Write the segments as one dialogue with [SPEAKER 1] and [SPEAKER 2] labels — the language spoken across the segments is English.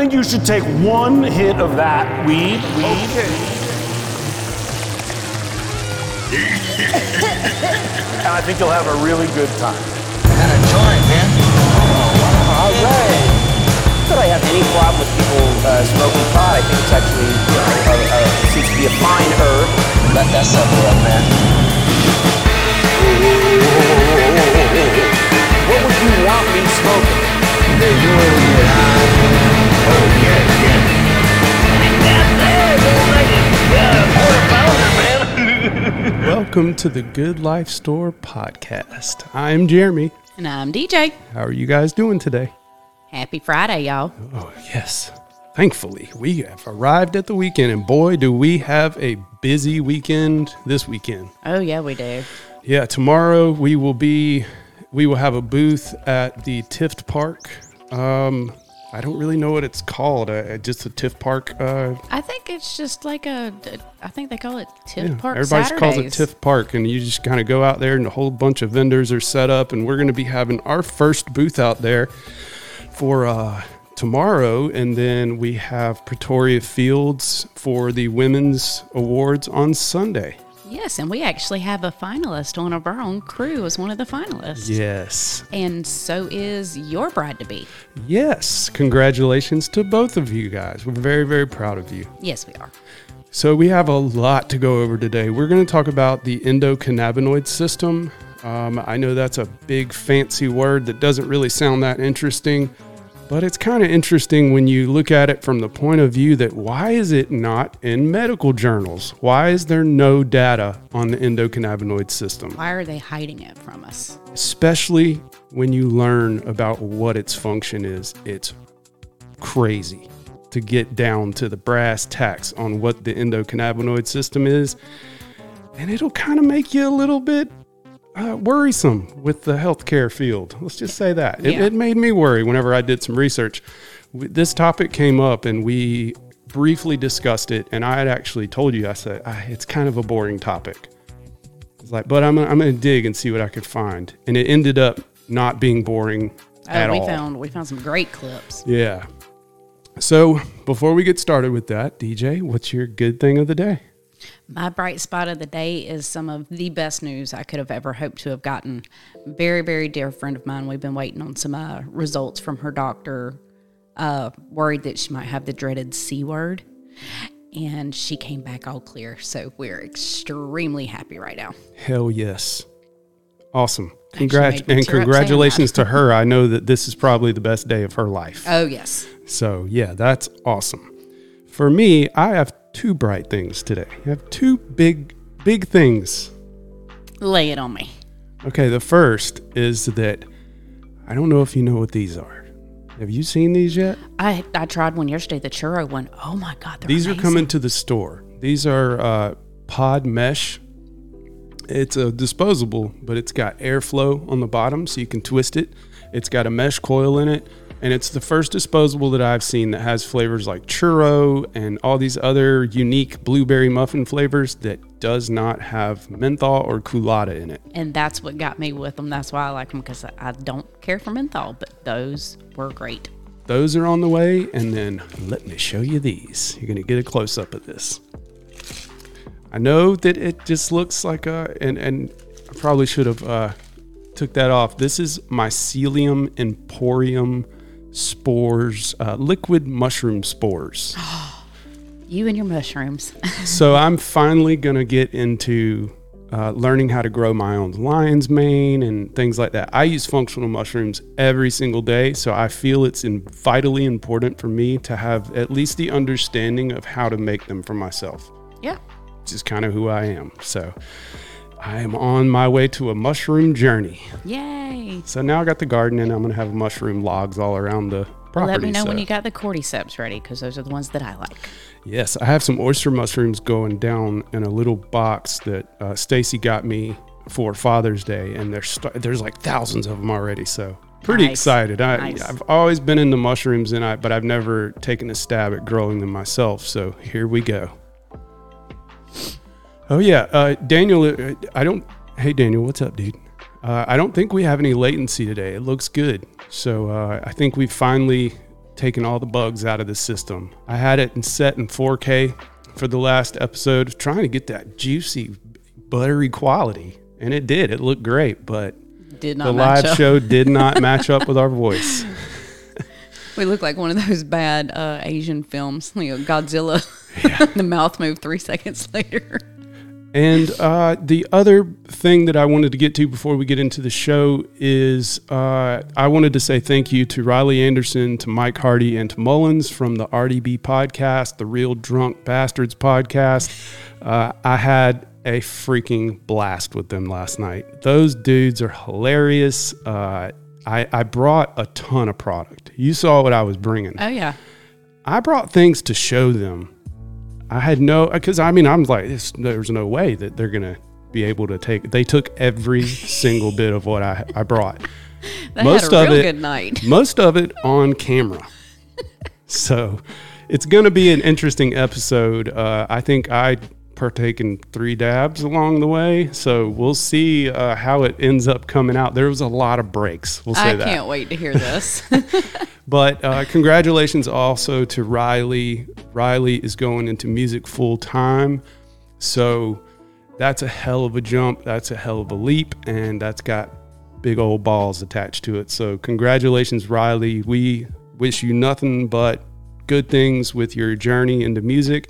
[SPEAKER 1] think you should take one hit of that weed. Weed. and I think you'll have a really good time.
[SPEAKER 2] Kind of joint, man.
[SPEAKER 3] All right. Not that I have any problem with people uh, smoking pot. I think it's actually you know, a, a, seems to be a fine herb.
[SPEAKER 2] Let that sucker up, man.
[SPEAKER 3] What would you want me smoking?
[SPEAKER 2] Hey, you want to get high? Yeah, yeah.
[SPEAKER 4] Welcome to the Good Life Store podcast. I'm Jeremy.
[SPEAKER 5] And I'm DJ.
[SPEAKER 4] How are you guys doing today?
[SPEAKER 5] Happy Friday, y'all.
[SPEAKER 4] Oh, yes. Thankfully, we have arrived at the weekend, and boy, do we have a busy weekend this weekend.
[SPEAKER 5] Oh, yeah, we do.
[SPEAKER 4] Yeah, tomorrow we will be, we will have a booth at the Tift Park. Um, I don't really know what it's called. Uh, just a Tift Park. Uh,
[SPEAKER 5] I think it's just like a, I think they call it Tiff
[SPEAKER 4] yeah,
[SPEAKER 5] Park
[SPEAKER 4] everybody
[SPEAKER 5] Saturdays.
[SPEAKER 4] calls it Tift Park, and you just kind of go out there, and a whole bunch of vendors are set up, and we're going to be having our first booth out there for uh, tomorrow, and then we have Pretoria Fields for the women's awards on Sunday.
[SPEAKER 5] Yes, and we actually have a finalist on of our own crew as one of the finalists.
[SPEAKER 4] Yes,
[SPEAKER 5] And so is your bride to be.
[SPEAKER 4] yes. Congratulations to both of you guys. We're very, very proud of you.
[SPEAKER 5] Yes, we are.
[SPEAKER 4] So we have a lot to go over today. We're going to talk about the endocannabinoid system. Um, I know that's a big fancy word that doesn't really sound that interesting, but it's kind of interesting when you look at it from the point of view that why is it not in medical journals? Why is there no data on the endocannabinoid system?
[SPEAKER 5] Why are they hiding it from us?
[SPEAKER 4] Especially when you learn about what its function is. It's crazy to get down to the brass tacks on what the endocannabinoid system is. And it'll kind of make you a little bit uh, worrisome with the healthcare field. Let's just say that. It,
[SPEAKER 5] Yeah.
[SPEAKER 4] it made me worry whenever I did some research. This topic came up and we briefly discussed it. And I had actually told you, I said, ah, it's kind of a boring topic. It's like, but I'm, I'm going to dig and see what I could find. And it ended up not being boring
[SPEAKER 5] Oh,
[SPEAKER 4] at
[SPEAKER 5] we
[SPEAKER 4] all.
[SPEAKER 5] found we found some great clips.
[SPEAKER 4] Yeah. So before we get started with that, DJ, what's your good thing of the day?
[SPEAKER 5] My bright spot of the day is some of the best news I could have ever hoped to have gotten. Very, very dear friend of mine. We've been waiting on some uh, results from her doctor, uh, worried that she might have the dreaded C word. And she came back all clear. So we're extremely happy right now.
[SPEAKER 4] Hell yes. Awesome.
[SPEAKER 5] Actually
[SPEAKER 4] Congrat-
[SPEAKER 5] made
[SPEAKER 4] and
[SPEAKER 5] tear up saying
[SPEAKER 4] congratulations to her. I know that this is probably the best day of her life.
[SPEAKER 5] Oh, yes.
[SPEAKER 4] So, yeah, that's awesome. For me, I have two bright things today. I have two big, big things.
[SPEAKER 5] Lay it on me.
[SPEAKER 4] Okay, the first is that I don't know if you know what these are. Have you seen these yet?
[SPEAKER 5] I, I tried one yesterday, the churro one. Oh my God. They're
[SPEAKER 4] These are coming to the store. These are uh, pod mesh. It's a disposable, but it's got airflow on the bottom so you can twist it. It's got a mesh coil in it. And it's the first disposable that I've seen that has flavors like churro and all these other unique blueberry muffin flavors that does not have menthol or koolada in it.
[SPEAKER 5] And that's what got me with them. That's why I like them because I, don't care for menthol, but those were great.
[SPEAKER 4] Those are on the way. And then let me show you these. You're going to get a close up of this. I know that it just looks like a, and, and I probably should have uh, took that off. This is Mycelium emporium spores, uh, liquid mushroom spores.
[SPEAKER 5] You and your mushrooms.
[SPEAKER 4] so I'm finally going to get into uh, learning how to grow my own lion's mane and things like that. I use functional mushrooms every single day, so I feel it's in vitally important for me to have at least the understanding of how to make them for myself,
[SPEAKER 5] yeah.
[SPEAKER 4] which is kind of who I am. So I am on my way to a mushroom journey.
[SPEAKER 5] Yay.
[SPEAKER 4] So now I got the garden and I'm going to have mushroom logs all around the property.
[SPEAKER 5] Let me know when you got the cordyceps ready because those are the ones that I like.
[SPEAKER 4] Yes, I have some oyster mushrooms going down in a little box that uh, Stacy got me for Father's Day, and there's st- there's like thousands of them already. So pretty
[SPEAKER 5] Nice.
[SPEAKER 4] excited. I,
[SPEAKER 5] Nice.
[SPEAKER 4] I've always been into mushrooms, and I but I've never taken a stab at growing them myself. So here we go. Oh yeah, uh, Daniel. uh, I don't. Hey Daniel, what's up, dude? Uh, I don't think we have any latency today. It looks good. So uh, I think we've finally taken all the bugs out of the system. I had it in set in 4K for the last episode, trying to get that juicy, buttery quality, and it did. It looked great, but
[SPEAKER 5] Did not
[SPEAKER 4] the live
[SPEAKER 5] up.
[SPEAKER 4] show did not match up with our voice.
[SPEAKER 5] We look like one of those bad uh, Asian films, you know, Godzilla. the mouth moved three seconds later.
[SPEAKER 4] And uh, the other thing that I wanted to get to before we get into the show is uh, I wanted to say thank you to Riley Anderson, to Mike Hardy, and to Mullins from the RDB podcast, the Real Drunk Bastards podcast. Uh, I had a freaking blast with them last night. Those dudes are hilarious. Uh, I, I brought a ton of product. You saw what I was bringing.
[SPEAKER 5] Oh yeah,
[SPEAKER 4] I brought things to show them. I had no, because I mean, I'm like, this, there's no way that they're gonna be able to take. They took every single bit of what I, I brought.
[SPEAKER 5] they
[SPEAKER 4] Most
[SPEAKER 5] had a
[SPEAKER 4] of
[SPEAKER 5] real
[SPEAKER 4] it-
[SPEAKER 5] good night.
[SPEAKER 4] Most of it on camera. so it's gonna be an interesting episode. Uh, I think I partake in three dabs along the way, so we'll see uh, how it ends up coming out. There was a lot of breaks. We'll say
[SPEAKER 5] I
[SPEAKER 4] that.
[SPEAKER 5] I can't wait to hear this.
[SPEAKER 4] But uh, congratulations also to Riley. Riley is going into music full time. So that's a hell of a jump. That's a hell of a leap. And that's got big old balls attached to it. So congratulations, Riley. We wish you nothing but good things with your journey into music.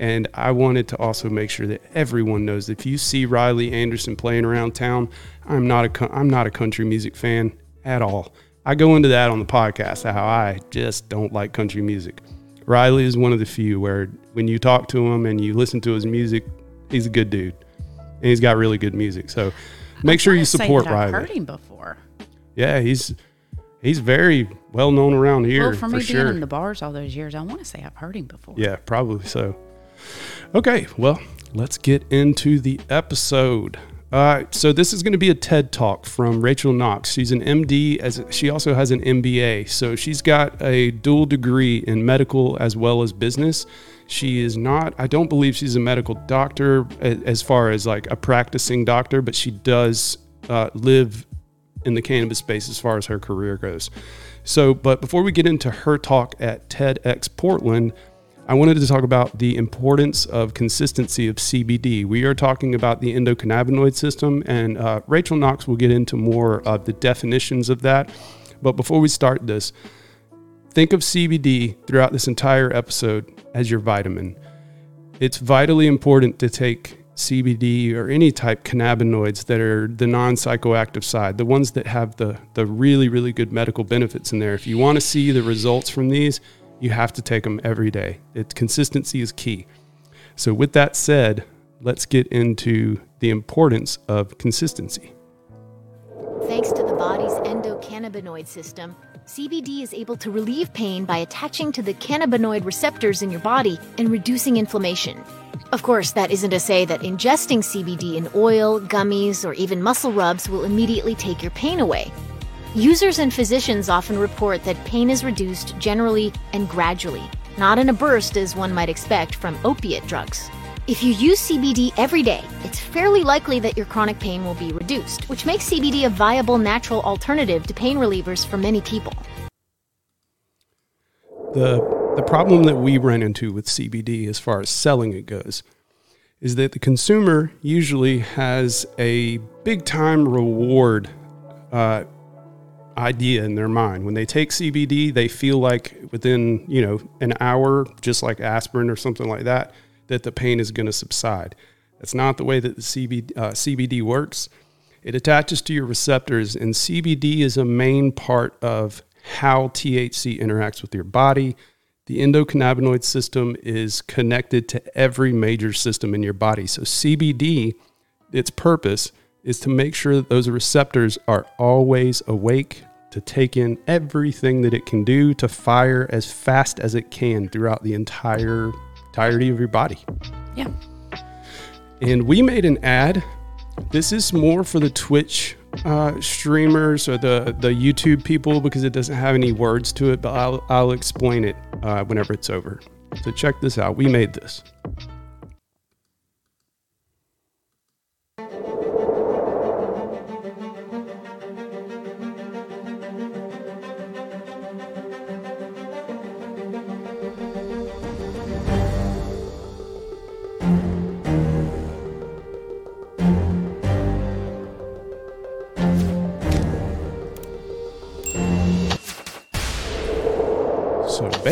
[SPEAKER 4] And I wanted to also make sure that everyone knows that if you see Riley Anderson playing around town, I'm not a I'm not a country music fan at all. I go into that on the podcast how I just don't like country music. Riley is one of the few where when you talk to him and you listen to his music, he's a good dude, and he's got really good music. So make sure you support
[SPEAKER 5] that I've
[SPEAKER 4] Riley.
[SPEAKER 5] heard him before.
[SPEAKER 4] Yeah, he's he's very well known around here
[SPEAKER 5] Well, for
[SPEAKER 4] for
[SPEAKER 5] me
[SPEAKER 4] sure.
[SPEAKER 5] being in the bars all those years, I want to say I've heard him before.
[SPEAKER 4] Yeah, probably so. Okay, well, let's get into the episode. Uh, so this is going to be a TED talk from Rachel Knox. She's an MD, as she also has an MBA. So she's got a dual degree in medical as well as business. She is not. I don't believe she's a medical doctor as far as like a practicing doctor, but she does uh, live in the cannabis space as far as her career goes. So, but before we get into her talk at TEDx Portland, I wanted to talk about the importance of consistency of CBD. We are talking about the endocannabinoid system, and uh, Rachel Knox will get into more of the definitions of that. But before we start this, think of CBD throughout this entire episode as your vitamin. It's vitally important to take CBD or any type cannabinoids that are the non-psychoactive side, the ones that have the the really really good medical benefits in there. If you want to see the results from these, you have to take them every day. It consistency is key. So with that said, let's get into the importance of consistency.
[SPEAKER 6] Thanks to the body's endocannabinoid system, CBD is able to relieve pain by attaching to the cannabinoid receptors in your body and reducing inflammation. Of course, that isn't to say that ingesting CBD in oil, gummies, or even muscle rubs will immediately take your pain away. Users and physicians often report that pain is reduced generally and gradually, not in a burst as one might expect from opiate drugs. If you use CBD every day, it's fairly likely that your chronic pain will be reduced, which makes CBD a viable natural alternative to pain relievers for many people.
[SPEAKER 4] the the problem that we run into with CBD as far as selling it goes is that the consumer usually has a big time reward uh, idea in their mind. When they take CBD, they feel like within you know an hour, just like aspirin or something like that, that the pain is going to subside. That's not the way that the CBD, uh, CBD works. It attaches to your receptors, and CBD is a main part of how THC interacts with your body. The endocannabinoid system is connected to every major system in your body. So, CBD, its purpose is to make sure that those receptors are always awake to take in everything that it can do to fire as fast as it can throughout the entire entirety of your body
[SPEAKER 5] Yeah.
[SPEAKER 4] and we made an ad. This is more for the Twitch uh, streamers or the the YouTube people because it doesn't have any words to it. But I'll I'll explain it uh, whenever it's over. So check this out. We made this.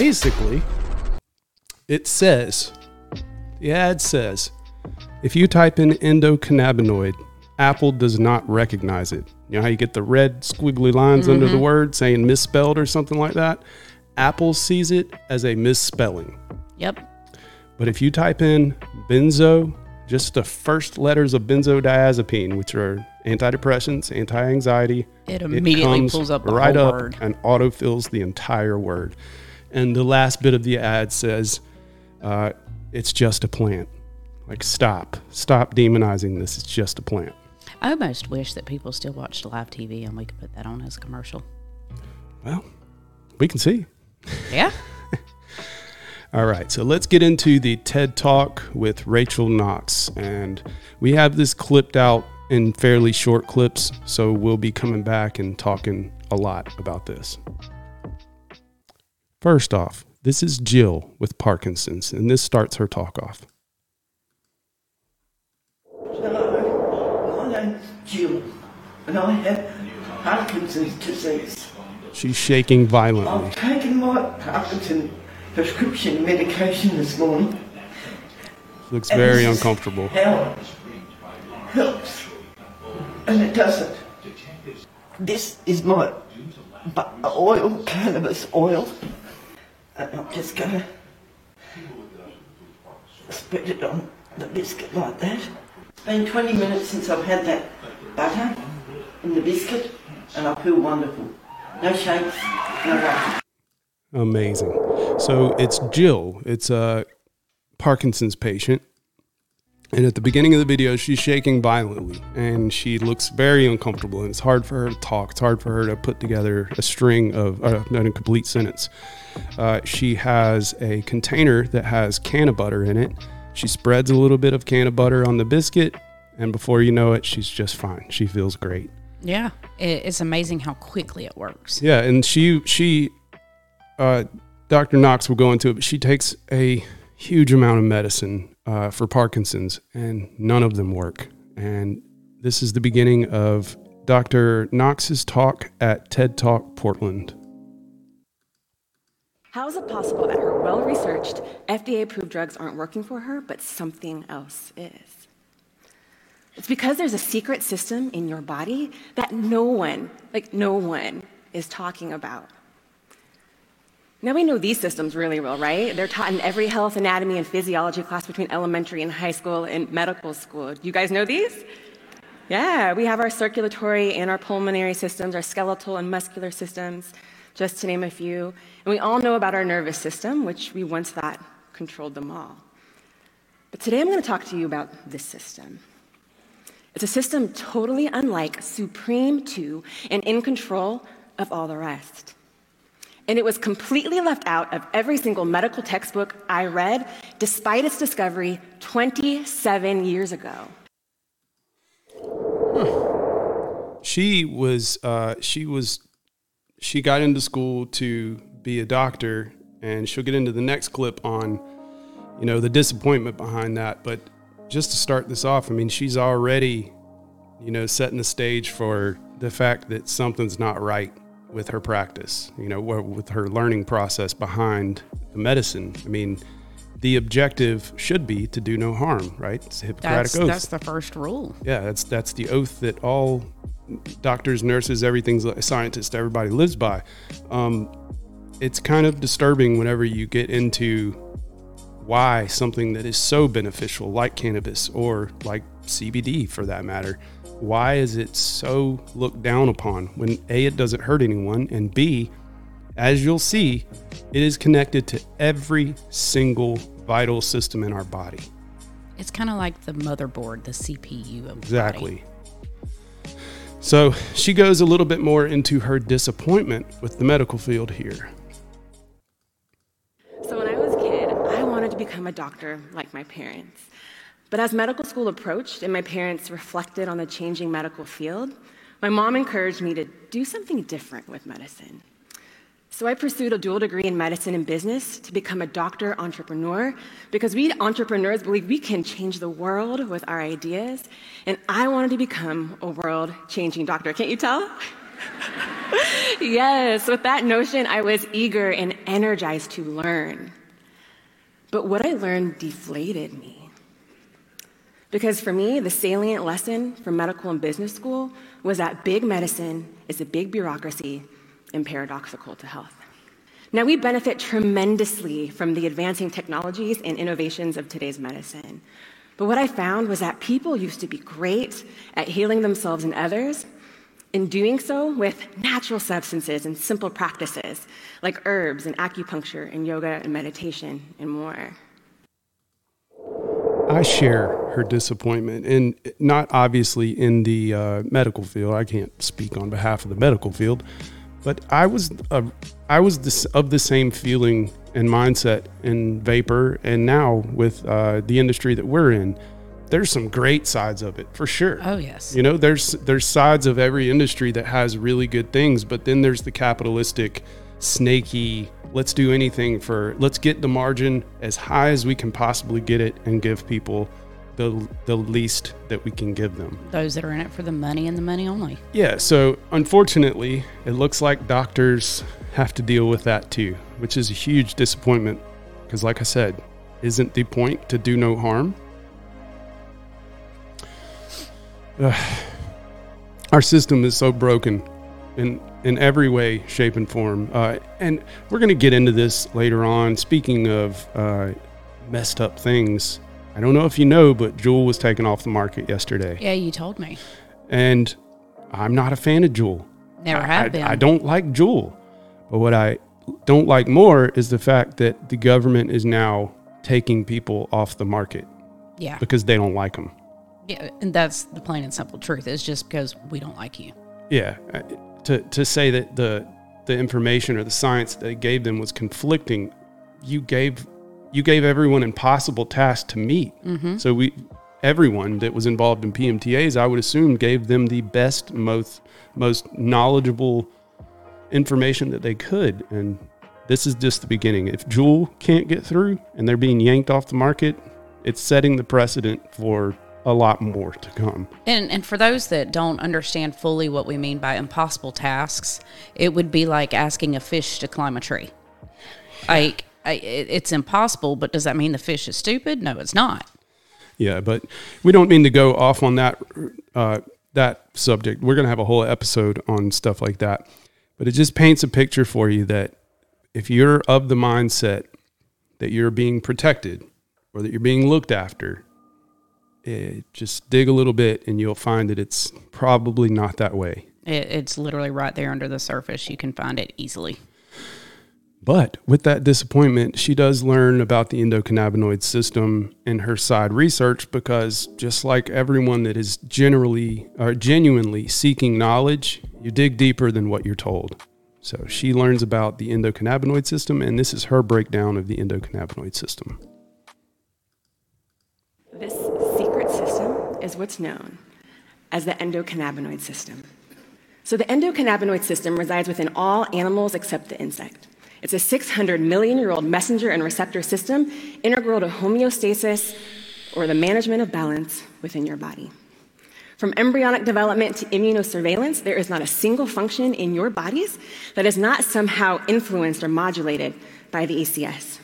[SPEAKER 4] Basically, it says, the ad says, if you type in endocannabinoid, Apple does not recognize it. You know how you get the red squiggly lines under the mm-hmm. word saying misspelled or something like that? Apple sees it as a misspelling.
[SPEAKER 5] Yep.
[SPEAKER 4] But if you type in benzo, just the first letters of benzodiazepine, which are antidepressants, anti-anxiety,
[SPEAKER 5] It immediately
[SPEAKER 4] comes
[SPEAKER 5] pulls up the
[SPEAKER 4] right
[SPEAKER 5] whole
[SPEAKER 4] up
[SPEAKER 5] word.
[SPEAKER 4] and autofills the entire word. And the last bit of the ad says, uh, "It's just a plant." Like, stop, stop demonizing this. It's just a plant.
[SPEAKER 5] I almost wish that people still watched live TV and we could put that on as a commercial.
[SPEAKER 4] Well, we can see.
[SPEAKER 5] Yeah.
[SPEAKER 4] All right, so let's get into the TED Talk with Rachel Knox. And we have this clipped out in fairly short clips, so we'll be coming back and talking a lot about this. First off, this is Jill with Parkinson's, and this starts her talk off.
[SPEAKER 7] Hello, my name's Jill, and I have Parkinson's disease.
[SPEAKER 4] She's shaking violently.
[SPEAKER 7] I've taken my Parkinson prescription medication this morning.
[SPEAKER 4] Looks very uncomfortable.
[SPEAKER 7] How helps, and it doesn't. This is my oil, cannabis oil, and I'm just gonna spread it on the biscuit like that. It's been 20 minutes since I've had that butter in the biscuit, and I feel wonderful. No shakes, no nothing.
[SPEAKER 4] Amazing. So it's Jill. It's a Parkinson's patient. And at the beginning of the video, she's shaking violently and she looks very uncomfortable. And it's hard for her to talk. It's hard for her to put together a string of, uh, not a complete sentence. Uh, she has a container that has cannabutter in it. She spreads a little bit of cannabutter on the biscuit. And before you know it, she's just fine. She feels great.
[SPEAKER 5] Yeah. It's amazing how quickly it works.
[SPEAKER 4] Yeah, and she she uh, Dr. Knox will go into it, but she takes a huge amount of medicine uh, for Parkinson's, and none of them work. And this is the beginning of Dr. Knox's talk at TED Talk Portland.
[SPEAKER 8] How is it possible that her well researched, FDA approved drugs aren't working for her, but something else is? It's because there's a secret system in your body that no one, like no one, is talking about. Now we know these systems really well, right? They're taught in every health, anatomy, and physiology class between elementary and high school and medical school. Do you guys know these? Yeah, we have our circulatory and our pulmonary systems, our skeletal and muscular systems, just to name a few. And we all know about our nervous system, which we once thought controlled them all. But today I'm going to talk to you about this system. It's a system totally unlike, supreme to, and in control of all the rest. And it was completely left out of every single medical textbook I read, despite its discovery 27 years ago.
[SPEAKER 4] She was uh, she was she got into school to be a doctor, and she'll get into the next clip on you know the disappointment behind that. But just to start this off, I mean, she's already you know setting the stage for the fact that something's not right with her practice. You know, with her learning process behind the medicine. I mean. The objective should be to do no harm, right? It's a Hippocratic
[SPEAKER 5] That's,
[SPEAKER 4] oath.
[SPEAKER 5] that's the first rule.
[SPEAKER 4] Yeah, that's that's the oath that all doctors, nurses, everything's scientists, everybody lives by. Um, it's kind of disturbing whenever you get into why something that is so beneficial, like cannabis or like CBD for that matter, why is it so looked down upon when A, it doesn't hurt anyone, and B, as you'll see, it is connected to every single vital system in our body.
[SPEAKER 5] It's kind of like the motherboard, the CPU of the body.
[SPEAKER 4] Exactly. So she goes a little bit more into her disappointment with the medical field here.
[SPEAKER 8] So when I was a kid, I wanted to become a doctor like my parents. But as medical school approached and my parents reflected on the changing medical field, my mom encouraged me to do something different with medicine. So I pursued a dual degree in medicine and business to become a doctor entrepreneur because we entrepreneurs believe we can change the world with our ideas. And I wanted to become a world changing doctor. Can't you tell? yes, with that notion, I was eager and energized to learn. But what I learned deflated me. Because for me, the salient lesson from medical and business school was that big medicine is a big bureaucracy and paradoxical to health. Now, we benefit tremendously from the advancing technologies and innovations of today's medicine. But what I found was that people used to be great at healing themselves and others, in doing so with natural substances and simple practices like herbs and acupuncture and yoga and meditation and more.
[SPEAKER 4] I share her disappointment, and not obviously in the uh, medical field. I can't speak on behalf of the medical field, but I was uh, I was this, of the same feeling and mindset in vapor, and now with uh, the industry that we're in. There's some great sides of it for sure.
[SPEAKER 5] Oh yes.
[SPEAKER 4] You know, there's there's sides of every industry that has really good things, but then there's the capitalistic, snaky. Let's do anything for. Let's get the margin as high as we can possibly get it, and give people the the least that we can give them.
[SPEAKER 5] Those that are in it for the money and the money only.
[SPEAKER 4] Yeah. So unfortunately, it looks like doctors have to deal with that too, which is a huge disappointment. Because, like I said, isn't the point to do no harm? Ugh. Our system is so broken in in every way, shape, and form. Uh, and we're going to get into this later on. Speaking of uh, messed up things, I don't know if you know, but Juul was taken off the market yesterday,
[SPEAKER 5] Yeah, you told me.
[SPEAKER 4] and I'm not a fan of Juul.
[SPEAKER 5] Never have
[SPEAKER 4] I,
[SPEAKER 5] been.
[SPEAKER 4] I don't like Juul. but what I don't like more is the fact that the government is now taking people off the market
[SPEAKER 5] Yeah.
[SPEAKER 4] because they don't like them.
[SPEAKER 5] Yeah, and that's the plain and simple truth. Is just because we don't like you.
[SPEAKER 4] Yeah, to to say that the the information or the science they gave them was conflicting, you gave you gave everyone impossible tasks to meet. Mm-hmm. So we everyone that was involved in PMTAs, I would assume, gave them the best, most most knowledgeable information that they could, and this is just the beginning. If Juul can't get through and they're being yanked off the market, it's setting the precedent for a lot more to come.
[SPEAKER 5] And and for those that don't understand fully what we mean by impossible tasks, it would be like asking a fish to climb a tree. Like I, it's impossible, but does that mean the fish is stupid? No, it's not.
[SPEAKER 4] Yeah, but we don't mean to go off on that uh, that subject. We're gonna have a whole episode on stuff like that. But it just paints a picture for you that if you're of the mindset that you're being protected or that you're being looked after, eh, just dig a little bit and you'll find that it's probably not that way.
[SPEAKER 5] It, it's literally right there under the surface. You can find it easily.
[SPEAKER 4] But with that disappointment, she does learn about the endocannabinoid system in her side research because just like everyone that is generally or genuinely seeking knowledge, you dig deeper than what you're told. So she learns about the endocannabinoid system, and this is her breakdown of the endocannabinoid system.
[SPEAKER 8] This secret system is what's known as the endocannabinoid system. So, the endocannabinoid system resides within all animals except the insect. It's a 600 million year old messenger and receptor system integral to homeostasis or the management of balance within your body. From embryonic development to immunosurveillance, there is not a single function in your bodies that is not somehow influenced or modulated by the ECS.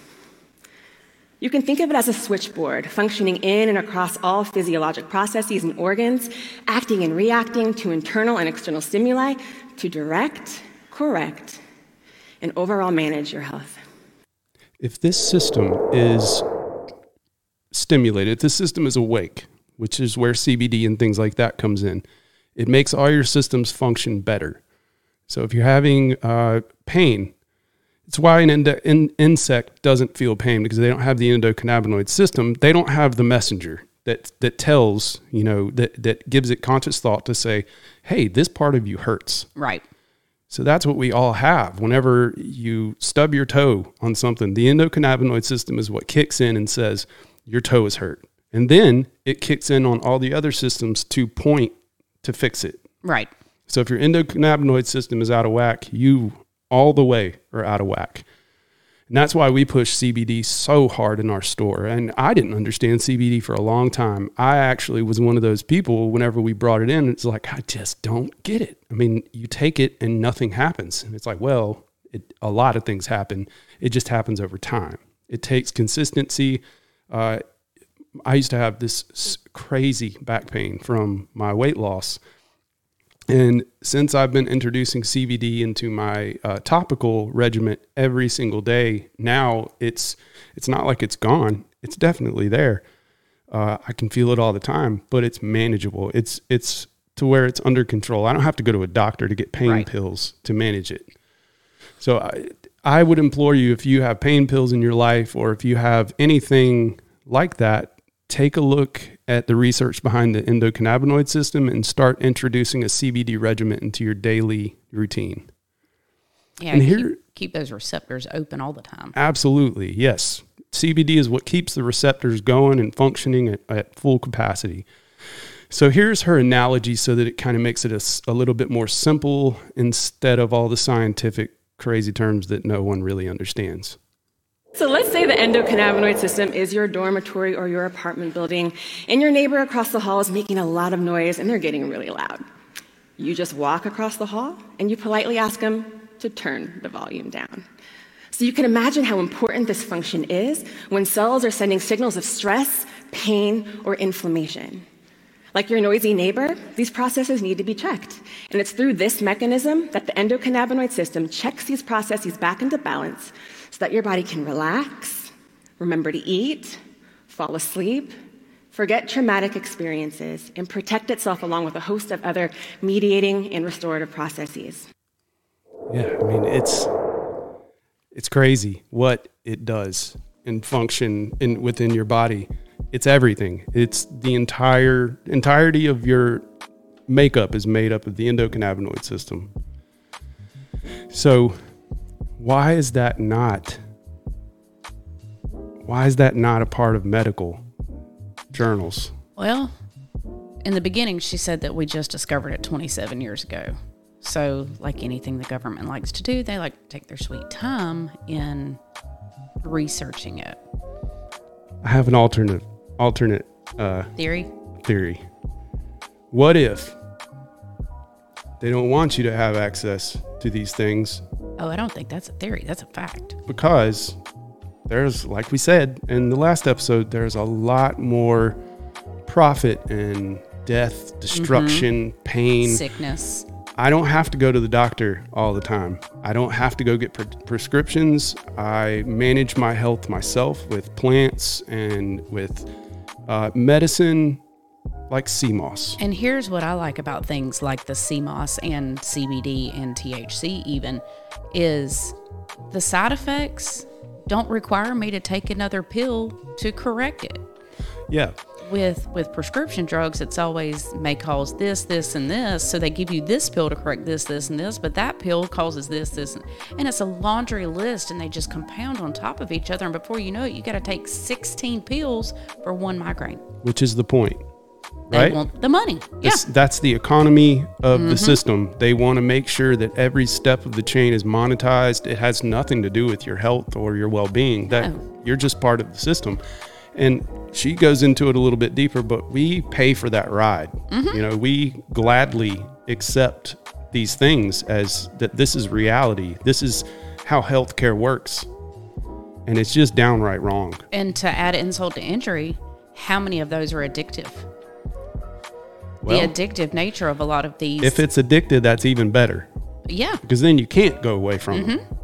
[SPEAKER 8] You can think of it as a switchboard functioning in and across all physiologic processes and organs, acting and reacting to internal and external stimuli to direct, correct, and overall manage your health.
[SPEAKER 4] If this system is stimulated, if this system is awake, which is where CBD and things like that comes in, it makes all your systems function better. So if you're having uh, pain, it's why an ind- insect doesn't feel pain because they don't have the endocannabinoid system. They don't have the messenger that that tells you know that that gives it conscious thought to say, "Hey, this part of you hurts."
[SPEAKER 5] Right.
[SPEAKER 4] So that's what we all have. Whenever you stub your toe on something, the endocannabinoid system is what kicks in and says, your toe is hurt. And then it kicks in on all the other systems to point to fix it.
[SPEAKER 5] Right.
[SPEAKER 4] So if your endocannabinoid system is out of whack, you all the way are out of whack. And that's why we push CBD so hard in our store. And I didn't understand CBD for a long time. I actually was one of those people whenever we brought it in, it's like, I just don't get it. I mean, you take it and nothing happens. And it's like, well, it, a lot of things happen. It just happens over time. It takes consistency. Uh, I used to have this crazy back pain from my weight loss. And since I've been introducing CBD into my uh, topical regimen every single day, now it's it's not like it's gone. It's definitely there. Uh, I can feel it all the time, but it's manageable. It's it's to where it's under control. I don't have to go to a doctor to get pain right. pills to manage it. So I, I would implore you if you have pain pills in your life or if you have anything like that, take a look at the research behind the endocannabinoid system and start introducing a CBD regimen into your daily routine.
[SPEAKER 5] Yeah, and here, keep, keep those receptors open all the time.
[SPEAKER 4] Absolutely, yes. CBD is what keeps the receptors going and functioning at, at full capacity. So here's her analogy so that it kind of makes it a, a, little bit more simple instead of all the scientific crazy terms that no one really understands.
[SPEAKER 8] So let's say the endocannabinoid system is your dormitory or your apartment building, and your neighbor across the hall is making a lot of noise and they're getting really loud. You just walk across the hall and you politely ask them to turn the volume down. So you can imagine how important this function is when cells are sending signals of stress, pain, or inflammation. Like your noisy neighbor, these processes need to be checked. And it's through this mechanism that the endocannabinoid system checks these processes back into balance so that your body can relax, remember to eat, fall asleep, forget traumatic experiences, and protect itself along with a host of other mediating and restorative processes.
[SPEAKER 4] Yeah, I mean it's it's crazy what it does and function in within your body. It's everything. It's the entire entirety of your makeup is made up of the endocannabinoid system. So why is that not why is that not a part of medical journals?
[SPEAKER 5] Well, in the beginning she said that we just discovered it 27 years ago. So, like anything the government likes to do, they like to take their sweet time in researching it.
[SPEAKER 4] I have an alternate alternate uh,
[SPEAKER 5] theory.
[SPEAKER 4] Theory. What if they don't want you to have access to these things
[SPEAKER 5] Oh, I don't think that's a theory. That's a fact.
[SPEAKER 4] Because there's, like we said in the last episode, there's a lot more profit and death, destruction, mm-hmm. pain,
[SPEAKER 5] sickness.
[SPEAKER 4] I don't have to go to the doctor all the time. I don't have to go get pre- prescriptions. I manage my health myself with plants and with uh, medicine like sea moss.
[SPEAKER 5] And here's what I like about things like the sea moss and CBD and THC, even is the side effects don't require me to take another pill to correct it.
[SPEAKER 4] Yeah.
[SPEAKER 5] With with prescription drugs, it's always may cause this, this, and this. So they give you this pill to correct this, this, and this, but that pill causes this, this, and it's a laundry list, and they just compound on top of each other. And before you know it, you got to take 16 pills for one migraine.
[SPEAKER 4] Which is the point.
[SPEAKER 5] They
[SPEAKER 4] right?
[SPEAKER 5] want the money. Yeah.
[SPEAKER 4] That's the economy of mm-hmm. the system. They want to make sure that every step of the chain is monetized. It has nothing to do with your health or your well-being. That no. you're just part of the system. And she goes into it a little bit deeper, but we pay for that ride. Mm-hmm. You know, we gladly accept these things as that this is reality. This is how healthcare works. And it's just downright wrong.
[SPEAKER 5] And to add insult to injury, how many of those are addictive? Well, the addictive nature of a lot of these.
[SPEAKER 4] If it's addicted, that's even better.
[SPEAKER 5] Yeah.
[SPEAKER 4] Because then you can't go away from mm-hmm. them.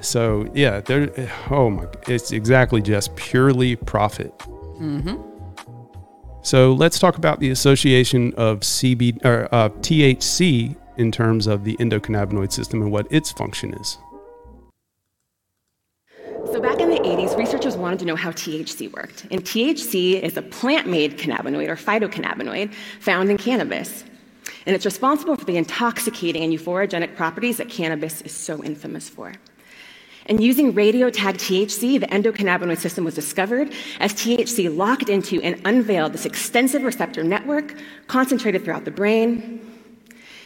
[SPEAKER 4] So yeah, there. Oh my, it's exactly just purely profit. Mm-hmm. So let's talk about the association of CB or uh, THC in terms of the endocannabinoid system and what its function is.
[SPEAKER 8] So, back in the 80s, researchers wanted to know how THC worked. And THC is a plant made cannabinoid or phytocannabinoid found in cannabis. And it's responsible for the intoxicating and euphorogenic properties that cannabis is so infamous for. And using radio tagged THC, the endocannabinoid system was discovered as THC locked into and unveiled this extensive receptor network concentrated throughout the brain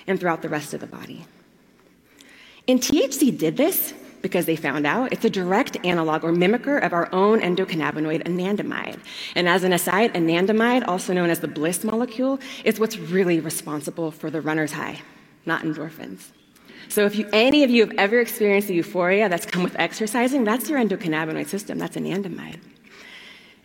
[SPEAKER 8] and throughout the rest of the body. And THC did this because they found out it's a direct analog or mimicker of our own endocannabinoid anandamide. And as an aside, anandamide, also known as the bliss molecule, is what's really responsible for the runner's high, not endorphins. So if you, any of you have ever experienced the euphoria that's come with exercising, that's your endocannabinoid system, that's anandamide.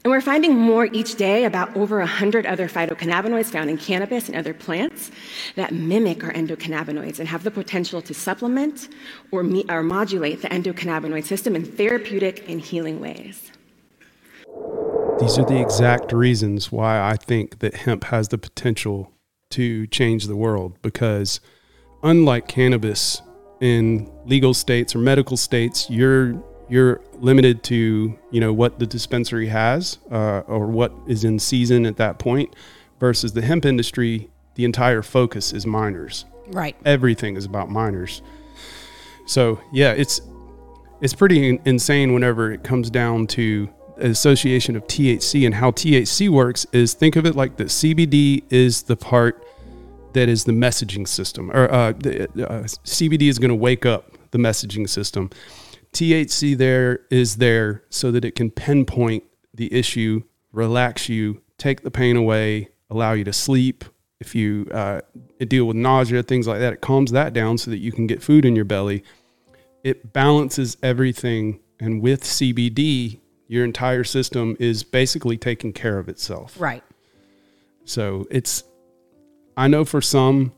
[SPEAKER 8] And we're finding more each day about over 100 other phytocannabinoids found in cannabis and other plants that mimic our endocannabinoids and have the potential to supplement or, or modulate the endocannabinoid system in therapeutic and healing ways.
[SPEAKER 4] These are the exact reasons why I think that hemp has the potential to change the world because unlike cannabis in legal states or medical states, you're you're limited to you know what the dispensary has uh, or what is in season at that point versus the hemp industry the entire focus is minors
[SPEAKER 5] Right.
[SPEAKER 4] everything is about minors so yeah it's it's pretty in- insane whenever it comes down to association of THC and how THC works is think of it like the CBD is the part that is the messaging system or uh, the, uh, CBD is going to wake up the messaging system THC there is there so that it can pinpoint the issue, relax you, take the pain away, allow you to sleep. If you uh, deal with nausea, things like that, it calms that down so that you can get food in your belly. It balances everything. And with CBD, your entire system is basically taking care of itself.
[SPEAKER 5] Right.
[SPEAKER 4] So it's, I know for some,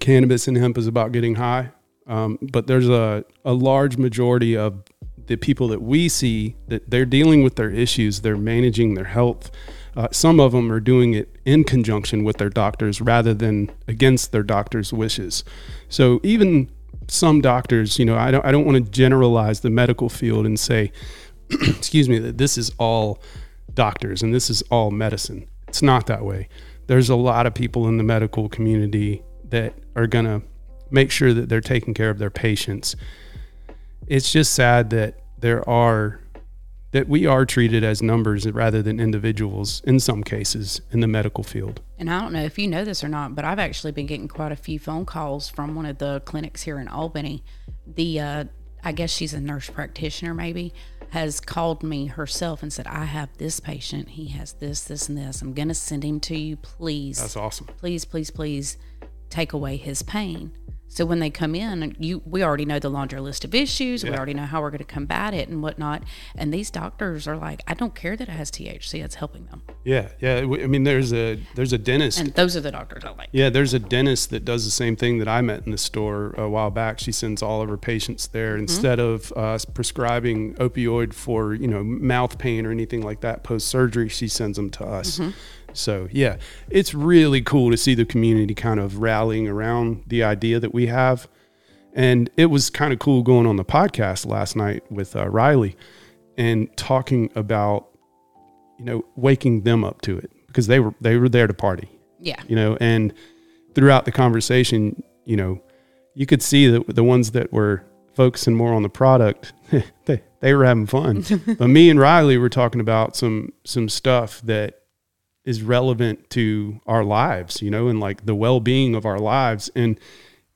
[SPEAKER 4] cannabis and hemp is about getting high, um, but there's a, a large majority of the people that we see that they're dealing with their issues, they're managing their health. Uh, some of them are doing it in conjunction with their doctors rather than against their doctor's wishes. So even some doctors, you know, I don't, I don't want to generalize the medical field and say, excuse me, that this is all doctors and this is all medicine. It's not that way. There's a lot of people in the medical community that are going to make sure that they're taking care of their patients. It's just sad that there are that we are treated as numbers rather than individuals in some cases in the medical field.
[SPEAKER 5] And I don't know if you know this or not, but I've actually been getting quite a few phone calls from one of the clinics here in Albany. The, uh, I guess she's a nurse practitioner, maybe, has called me herself and said, I have this patient. He has this, this, and this. I'm going to send him to you. Please.
[SPEAKER 4] That's awesome.
[SPEAKER 5] Please, please, please take away his pain. So when they come in, you we already know the laundry list of issues. We already know how we're going to combat it and whatnot. And these doctors are like, I don't care that it has THC. It's helping them.
[SPEAKER 4] Yeah, yeah. I mean, there's a there's a dentist
[SPEAKER 5] And those are the doctors I like.
[SPEAKER 4] Yeah, there's a dentist that does the same thing that I met in the store a while back. She sends all of her patients there instead of uh, prescribing opioid for you know mouth pain or anything like that post surgery. She sends them to us. So yeah, it's really cool to see the community kind of rallying around the idea that we have, and it was kind of cool going on the podcast last night with uh, Riley and talking about you know waking them up to it because they were they were there to party.
[SPEAKER 5] Yeah.
[SPEAKER 4] you know and throughout the conversation you know you could see that the ones that were focusing more on the product they, they were having fun. But me and riley were talking about some some stuff that is relevant to our lives you know and like the well-being of our lives and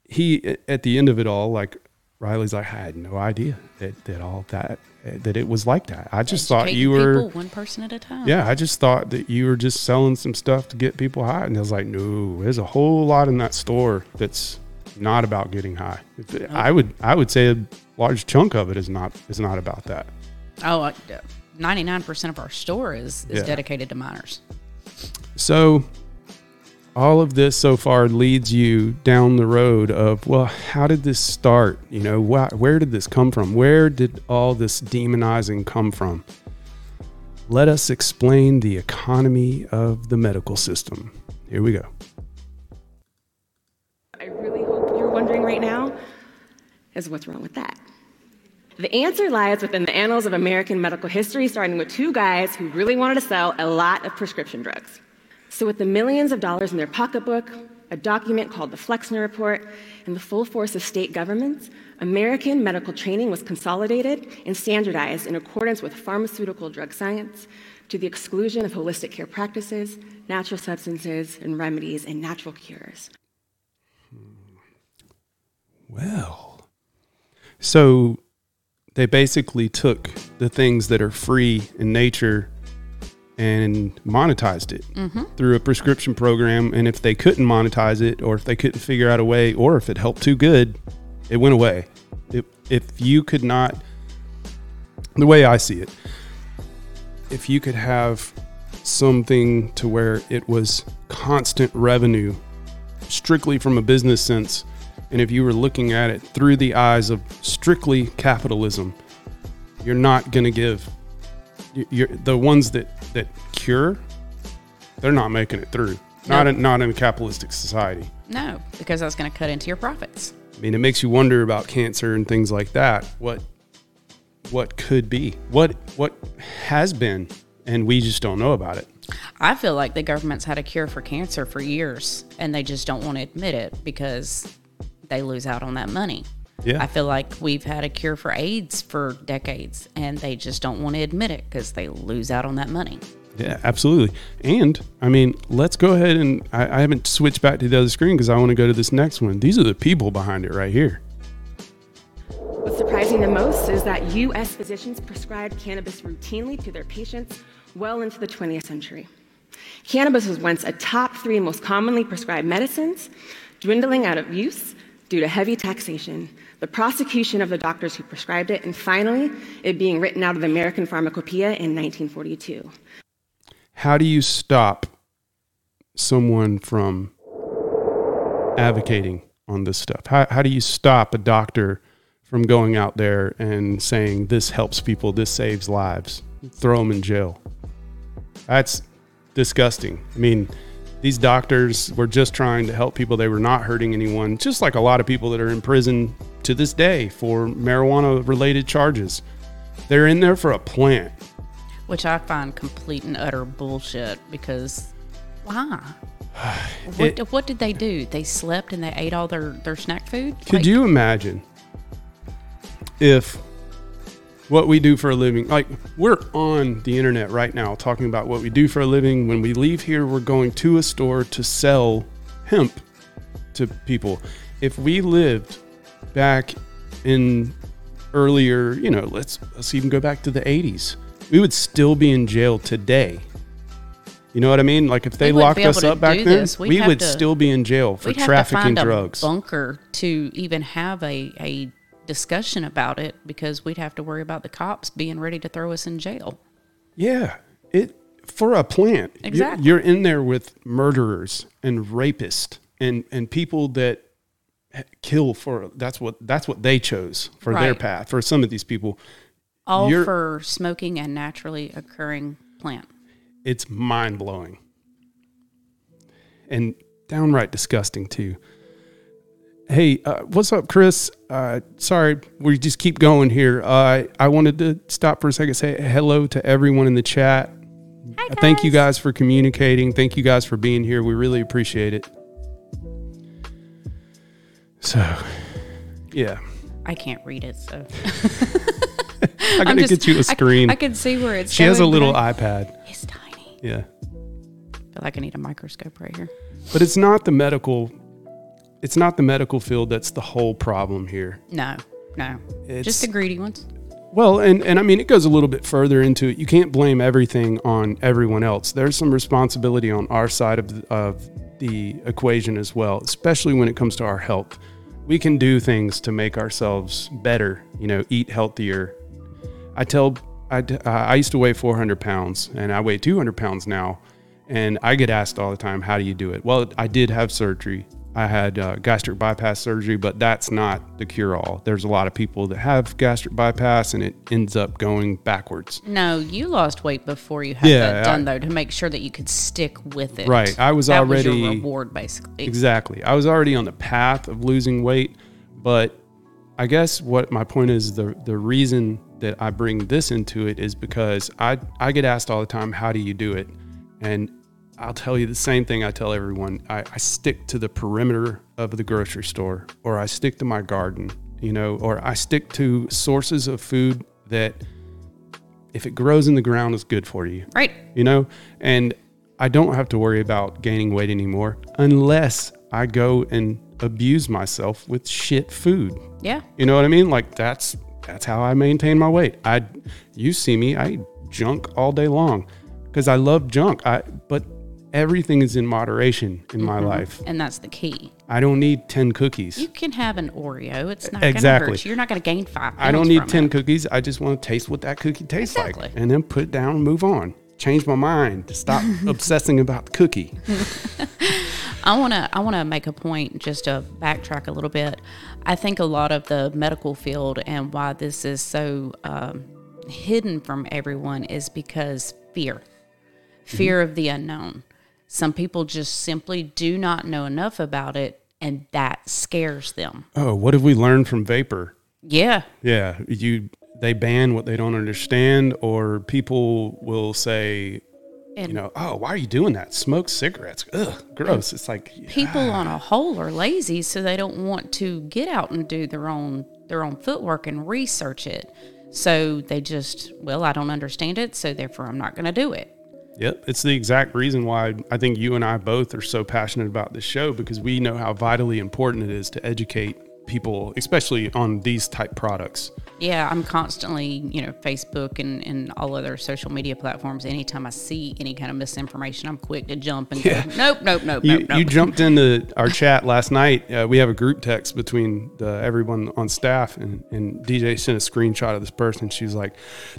[SPEAKER 4] he at the end of it all like riley's like i had no idea that, that all that that it was like that i just thought you were
[SPEAKER 5] people one person at a time.
[SPEAKER 4] yeah, I just thought that you were just selling some stuff to get people high. And I was like, no, there's a whole lot in that store that's not about getting high. Oh. I would I would say a large chunk of it is not is not about that.
[SPEAKER 5] Oh, uh, ninety nine percent of our store is is
[SPEAKER 4] Yeah.
[SPEAKER 5] dedicated to minors.
[SPEAKER 4] So all of this so far leads you down the road of well, how did this start? You know, wh- where did this come from? Where did all this demonizing come from? Let us explain the economy of the medical system. Here we go.
[SPEAKER 8] I really hope you're wondering right now is what's wrong with that? The answer lies within the annals of American medical history, starting with two guys who really wanted to sell a lot of prescription drugs. So, with the millions of dollars in their pocketbook, a document called the Flexner Report, and the full force of state governments, American medical training was consolidated and standardized in accordance with pharmaceutical drug science to the exclusion of holistic care practices, natural substances, and remedies and natural cures.
[SPEAKER 4] Well, so they basically took the things that are free in nature and monetized it mm-hmm. through a prescription program. And if they couldn't monetize it, or if they couldn't figure out a way, or if it helped too good, it went away. If, if you could not, the way I see it, if you could have something to where it was constant revenue strictly from a business sense, and if you were looking at it through the eyes of strictly capitalism, you're not going to give the ones that that cure. They're not making it through. Not in, not in a capitalistic society.
[SPEAKER 5] No, because that's going to cut into your profits.
[SPEAKER 4] I mean, it makes you wonder about cancer and things like that. What what could be? What what has been, and we just don't know about it.
[SPEAKER 5] I feel like the government's had a cure for cancer for years and they just don't want to admit it because they lose out on that money.
[SPEAKER 4] Yeah.
[SPEAKER 5] I feel like we've had a cure for AIDS for decades and they just don't want to admit it because they lose out on that money.
[SPEAKER 4] Yeah, absolutely. And I mean, let's go ahead and I, I haven't switched back to the other screen because I want to go to this next one. These are the people behind it right here.
[SPEAKER 8] What's surprising the most is that U.S. physicians prescribed cannabis routinely to their patients well into the 20th century. Cannabis was once a top three most commonly prescribed medicines, dwindling out of use due to heavy taxation, the prosecution of the doctors who prescribed it, and finally, it being written out of the American Pharmacopoeia in 1942.
[SPEAKER 4] How do you stop someone from advocating on this stuff? How, how do you stop a doctor from going out there and saying this helps people, this saves lives? Throw them in jail. That's disgusting. I mean, these doctors were just trying to help people. They were not hurting anyone, just like a lot of people that are in prison to this day for marijuana related charges. They're in there for a plant.
[SPEAKER 5] which I find complete and utter bullshit because why? what,
[SPEAKER 4] It-
[SPEAKER 5] what did they do? They slept and they ate all their, their snack food?
[SPEAKER 4] Could
[SPEAKER 5] Like,
[SPEAKER 4] you imagine if what we do for a living, like we're on the internet right now talking about what we do for a living. When we leave here, we're going to a store to sell hemp to people. If we lived back in earlier, you know, let's let's even go back to the 80s, we would still be in jail today. You know what I mean? Like if they locked us up back then. We would
[SPEAKER 5] to-
[SPEAKER 4] still be in jail for trafficking
[SPEAKER 5] to find
[SPEAKER 4] drugs.
[SPEAKER 5] a bunker to even have a, a discussion about it because we'd have to worry about the cops being ready to throw us in jail.
[SPEAKER 4] Yeah, it for a plant. You're-
[SPEAKER 5] Exactly.
[SPEAKER 4] You're, in there with murderers and rapists and and people that kill for that's what that's what they chose for their path. For some of these people,
[SPEAKER 5] All
[SPEAKER 4] You're-
[SPEAKER 5] for smoking a naturally occurring plant.
[SPEAKER 4] it's mind blowing and downright disgusting too. Hey, uh, what's up, Chris? Uh, sorry, we just keep going here. Uh, I wanted to stop for a second, say hello to everyone in the chat.
[SPEAKER 5] Hi,
[SPEAKER 4] Thank you guys for communicating. Thank you guys for being here. We really appreciate it. So, yeah,
[SPEAKER 5] I can't read it, so
[SPEAKER 4] I
[SPEAKER 5] I'm
[SPEAKER 4] gotta
[SPEAKER 5] just-
[SPEAKER 4] get you a screen.
[SPEAKER 5] I, can see where it's.
[SPEAKER 4] she has a little iPad.
[SPEAKER 5] It's tiny.
[SPEAKER 4] Yeah,
[SPEAKER 5] feel like I need a microscope right here.
[SPEAKER 4] but it's not the medical. It's not the medical field that's the whole problem here.
[SPEAKER 5] No, no,
[SPEAKER 4] It's-
[SPEAKER 5] just the greedy ones.
[SPEAKER 4] Well, and, and I mean, it goes a little bit further into it. You can't blame everything on everyone else. There's some responsibility on our side of the, of the equation as well, especially when it comes to our health. We can do things to make ourselves better, you know, eat healthier. I tell, I, I used to weigh 400 pounds and I weigh 200 pounds now. And I get asked all the time, how do you do it? Well, I did have surgery. I had uh, gastric bypass surgery, but that's not the cure all. There's a lot of people that have gastric bypass and it ends up going backwards.
[SPEAKER 5] No, you lost weight before you had
[SPEAKER 4] Yeah,
[SPEAKER 5] that done,
[SPEAKER 4] I-
[SPEAKER 5] though, to make sure that you could stick with it.
[SPEAKER 4] Right, I was
[SPEAKER 5] that Was
[SPEAKER 4] already-
[SPEAKER 5] your reward, basically.
[SPEAKER 4] Exactly. I was already on the path of losing weight, but I guess what my point is the the reason that I bring this into it is because I I get asked all the time, how do you do it? And I'll tell you the same thing I tell everyone. I, I stick to the perimeter of the grocery store, or I stick to my garden, you know, or I stick to sources of food that if it grows in the ground is good for you
[SPEAKER 5] Right.
[SPEAKER 4] you know and i don't have to worry about gaining weight anymore unless i go and abuse myself with shit food
[SPEAKER 5] Yeah.
[SPEAKER 4] you know what i mean like that's that's how I maintain my weight. I, you see me, I eat junk all day long because I love junk. I, but everything is in moderation in my life.
[SPEAKER 5] And that's the key.
[SPEAKER 4] I don't need 10 cookies.
[SPEAKER 5] You can have an Oreo. It's not
[SPEAKER 4] Exactly.
[SPEAKER 5] going to hurt you. You're not going to gain five.
[SPEAKER 4] I don't need 10
[SPEAKER 5] it.
[SPEAKER 4] cookies. I just want to taste what that cookie tastes
[SPEAKER 5] Exactly.
[SPEAKER 4] like and then put it down and move on. Change my mind to stop obsessing about the cookie.
[SPEAKER 5] I want to I want to make a point just to backtrack a little bit. I think a lot of the medical field and why this is so um, hidden from everyone is because fear, fear of the unknown. Some people just simply do not know enough about it, and that scares them.
[SPEAKER 4] Oh, what have we learned from vapor?
[SPEAKER 5] Yeah,
[SPEAKER 4] Yeah, you they ban what they don't understand or people will say,
[SPEAKER 5] and
[SPEAKER 4] you know, oh, why are you doing that? Smoke cigarettes. Ugh, gross. It's like
[SPEAKER 5] people on a whole are lazy, so they don't want to get out and do their own their own footwork and research it. So they just, well, I don't understand it, so therefore I'm not going to do it.
[SPEAKER 4] Yep, it's the exact reason why I think you and I both are so passionate about this show because we know how vitally important it is to educate people, especially on these type products.
[SPEAKER 5] Yeah, I'm constantly, you know, Facebook and, and all other social media platforms. Anytime I see any kind of misinformation, I'm quick to jump and
[SPEAKER 4] Yeah.
[SPEAKER 5] go, nope, nope, nope,
[SPEAKER 4] You,
[SPEAKER 5] nope, nope.
[SPEAKER 4] you jumped into our chat last night. Uh, we have a group text between the, everyone on staff, and, and DJ sent a screenshot of this person. She's like,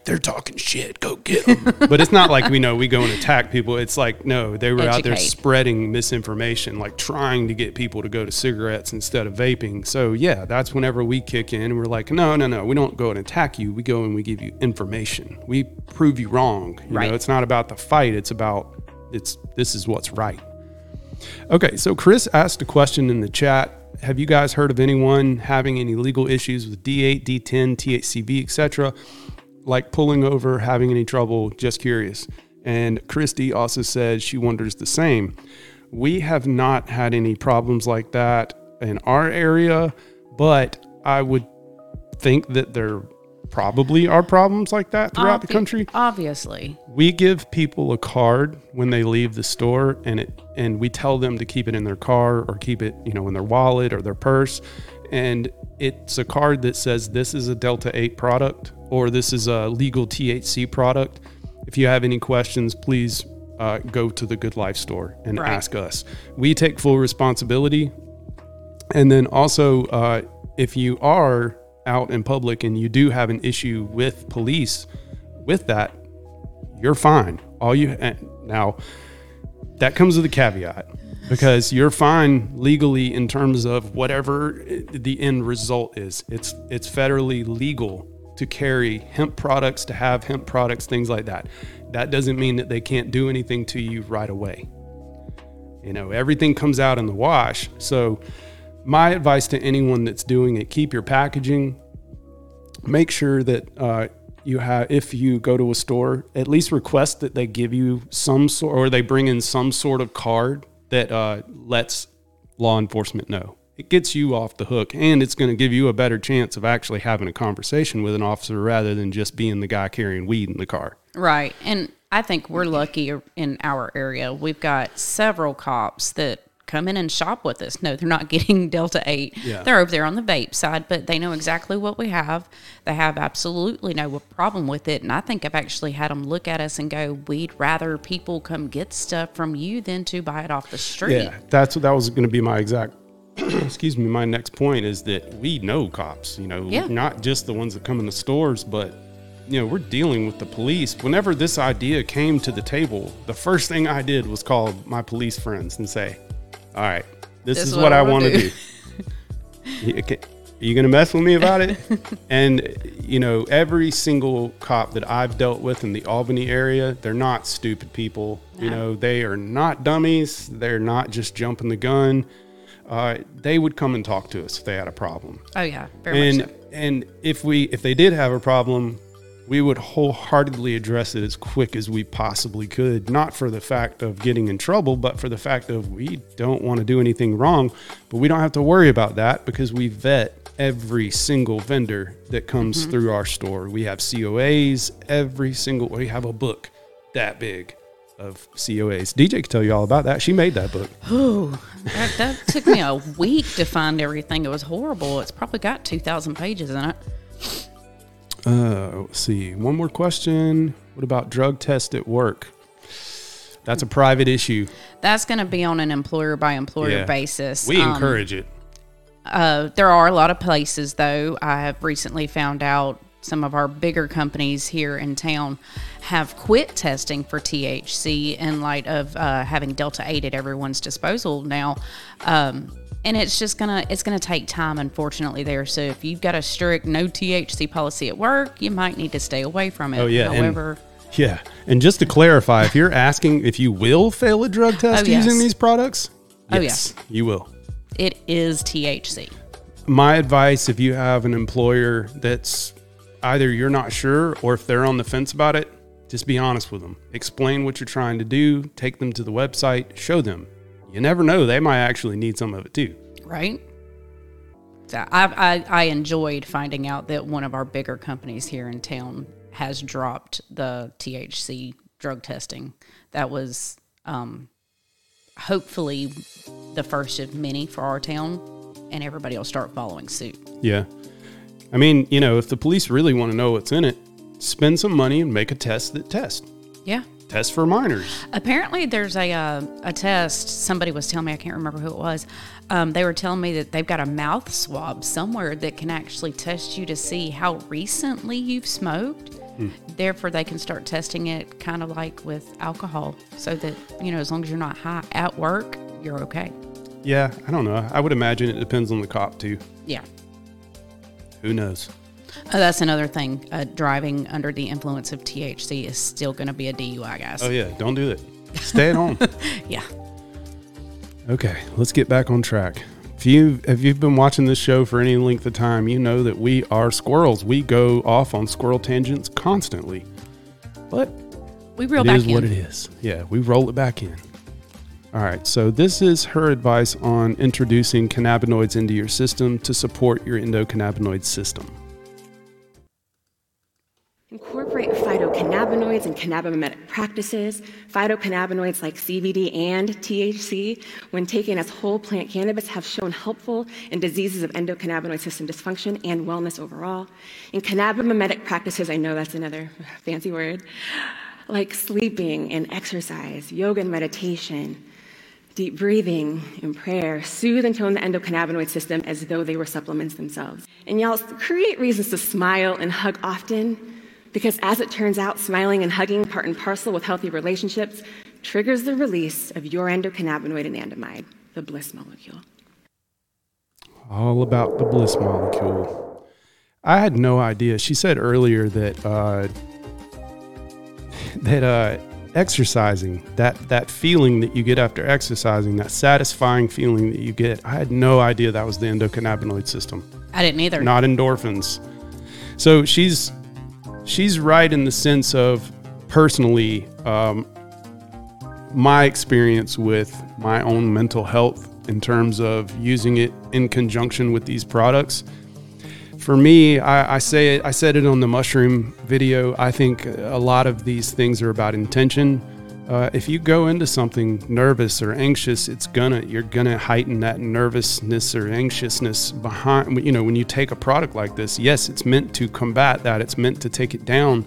[SPEAKER 4] "They're talking shit. Go get them." but it's not like we know we go and attack people. It's like no, they were out there spreading misinformation, like trying to get people to go to cigarettes instead of vaping. So yeah, that's whenever we kick in and we're like, "No, no, no. We don't go and attack you. We go and we give you information. We prove you wrong. You
[SPEAKER 5] Right.
[SPEAKER 4] know, it's not about the fight. It's about it's this is what's right." Okay, so Chris asked a question in the chat. Have you guys heard of anyone having any legal issues with D8, D10, THCV, etc.? Like pulling over, having any trouble? Just curious. And Christy also said she wonders the same. We have not had any problems like that in our area, but I would think that there probably are problems like that throughout the country
[SPEAKER 5] Obviously.
[SPEAKER 4] we give people a card when they leave the store and it and we tell them to keep it in their car or keep it you know in their wallet or their purse and it's a card that says this is a delta 8 product or this is a legal thc product if you have any questions please uh, go to the good life store and
[SPEAKER 5] Right.
[SPEAKER 4] ask us we take full responsibility and then also, uh, if you are out in public and you do have an issue with police with that, you're fine. All you now that comes with a caveat because you're fine legally in terms of whatever the end result is. It's it's federally legal to carry hemp products, to have hemp products, things like that. That doesn't mean that they can't do anything to you right away. You know, everything comes out in the wash. So, my advice to anyone that's doing it, keep your packaging. Make sure that uh, you have, if you go to a store, at least request that they give you some sort, or they bring in some sort of card that uh, lets law enforcement know. It gets you off the hook, and it's going to give you a better chance of actually having a conversation with an officer rather than just being the guy carrying weed in the car.
[SPEAKER 5] Right. And I think we're lucky in our area. We've got several cops that come in and shop with us. No, they're not getting Delta 8.
[SPEAKER 4] Yeah.
[SPEAKER 5] They're over there on the vape side, but they know exactly what we have. They have absolutely no problem with it. And I think I've actually had them look at us and go, we'd rather people come get stuff from you than to buy it off the street.
[SPEAKER 4] Yeah, that's that was going to be my exact. excuse me. My next point is that we know cops. You know,
[SPEAKER 5] Yeah.
[SPEAKER 4] not just the ones that come in the stores, but you know, we're dealing with the police. Whenever this idea came to the table, the first thing I did was call my police friends and say, "All right, this, is what, I want to do. Okay, Are you going to mess with me about it? and, you know, every single cop that I've dealt with in the Albany area, they're not stupid people. You know, they are not dummies. They're not just jumping the gun. Uh, they would come and talk to us if they had a problem.
[SPEAKER 5] Oh, yeah. Very
[SPEAKER 4] And
[SPEAKER 5] much so.
[SPEAKER 4] and if we if they did have a problem, we would wholeheartedly address it as quick as we possibly could. Not for the fact of getting in trouble, but for the fact of we don't want to do anything wrong. But we don't have to worry about that because we vet every single vendor that comes
[SPEAKER 5] Mm-hmm.
[SPEAKER 4] through our store. We have COAs. Every single we have a book that big of COAs. DJ can tell you all about that. She made that book.
[SPEAKER 5] That, that took me a week to find everything. It was horrible. It's probably got 2,000 pages in it.
[SPEAKER 4] Uh, let's see. One more question. What about drug test at work? That's a private issue.
[SPEAKER 5] That's going to be on an employer by employer
[SPEAKER 4] Yeah.
[SPEAKER 5] basis.
[SPEAKER 4] We
[SPEAKER 5] Um,
[SPEAKER 4] encourage it.
[SPEAKER 5] Uh, there are a lot of places, though. I have recently found out some of our bigger companies here in town have quit testing for THC in light of uh, having Delta 8 at everyone's disposal now. Um, and it's just gonna it's gonna take time, unfortunately, there. So if you've got a strict no THC policy at work, you might need to stay away from it.
[SPEAKER 4] Oh yeah. and-
[SPEAKER 5] However,
[SPEAKER 4] yeah. And just to clarify, if you're asking if you will fail a drug test
[SPEAKER 5] Oh, yes.
[SPEAKER 4] using these products,
[SPEAKER 5] Oh,
[SPEAKER 4] yes, you will.
[SPEAKER 5] it is THC.
[SPEAKER 4] my advice if you have an employer that's either you're not sure or if they're on the fence about it just be honest with them explain what you're trying to do take them to the website show them you never know they might actually need some of it too
[SPEAKER 5] right? So I, I, I enjoyed finding out that one of our bigger companies here in town has dropped the THC drug testing. That was um, hopefully the first of many for our town, and everybody will start following suit.
[SPEAKER 4] yeah i mean you know if the police really want to know what's in it spend some money and make a test that tests
[SPEAKER 5] Yeah.
[SPEAKER 4] Test for minors
[SPEAKER 5] Apparently, there's a uh, a test. Somebody was telling me I can't remember who it was. Um, they were telling me that they've got a mouth swab somewhere that can actually test you to see how recently you've smoked. Therefore, they can start testing it kind of like with alcohol, so that you know as long as you're not high at work, you're okay.
[SPEAKER 4] yeah i don't know i would imagine it depends on the cop too
[SPEAKER 5] Yeah.
[SPEAKER 4] who knows
[SPEAKER 5] Uh, that's another thing. Uh, driving under the influence of THC is still going to be a DUI, guys.
[SPEAKER 4] oh yeah don't do it stay at home
[SPEAKER 5] yeah.
[SPEAKER 4] Okay, let's get back on track. If you if you've been watching this show for any length of time, you know that we are squirrels. We go off on squirrel tangents constantly. But
[SPEAKER 5] We reel
[SPEAKER 4] it
[SPEAKER 5] back
[SPEAKER 4] is
[SPEAKER 5] in.
[SPEAKER 4] what it is. Yeah, we roll it back in. All right, so this is her advice on introducing cannabinoids into your system to support your endocannabinoid system.
[SPEAKER 8] Incorporate phytocannabinoids and cannabinoid practices. Phytocannabinoids like CBD and THC, when taken as whole plant cannabis, have shown helpful in diseases of endocannabinoid system dysfunction and wellness overall. In cannabinoid practices, I know that's another fancy word, like sleeping and exercise, yoga and meditation, deep breathing and prayer soothe and tone the endocannabinoid system as though they were supplements themselves. And y'all create reasons to smile and hug often because as it turns out, smiling and hugging part and parcel with healthy relationships triggers the release of your endocannabinoid anandamide, the bliss molecule.
[SPEAKER 4] All about the bliss molecule. I had no idea. She said earlier that uh, that uh, exercising, that that feeling that you get after exercising, that satisfying feeling that you get, I had no idea that was the endocannabinoid system,
[SPEAKER 5] I didn't either.
[SPEAKER 4] not endorphins. So she's she's right in the sense of personally, um, my experience with my own mental health in terms of using it in conjunction with these products. For me, I, I say it. I said it on the mushroom video. I think a lot of these things are about intention. Uh, if you go into something nervous or anxious, it's gonna you're gonna heighten that nervousness or anxiousness behind. You know, when you take a product like this, yes, it's meant to combat that. It's meant to take it down.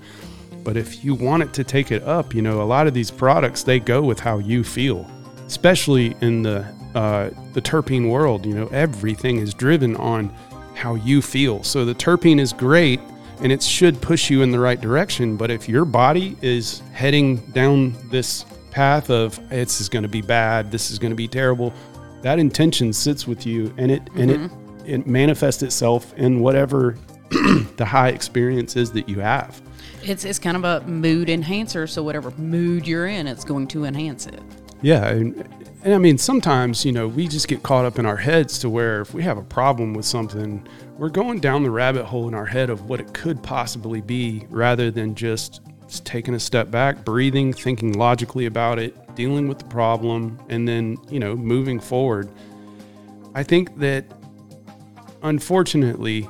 [SPEAKER 4] But if you want it to take it up, you know, a lot of these products they go with how you feel, especially in the uh, the terpene world. You know, everything is driven on how you feel. So the terpene is great and it should push you in the right direction. But if your body is heading down this path of this is going to be bad, this is going to be terrible, that intention sits with you and it and it mm-hmm. it manifests itself in whatever the high experience is that you have.
[SPEAKER 5] It's it's kind of a mood enhancer. So whatever mood you're in, it's going to enhance it.
[SPEAKER 4] Yeah, and, and I mean sometimes you know we just get caught up in our heads to where if we have a problem with something, we're going down the rabbit hole in our head of what it could possibly be, rather than just, taking a step back, breathing, thinking logically about it, dealing with the problem, and then you know moving forward. I think that unfortunately,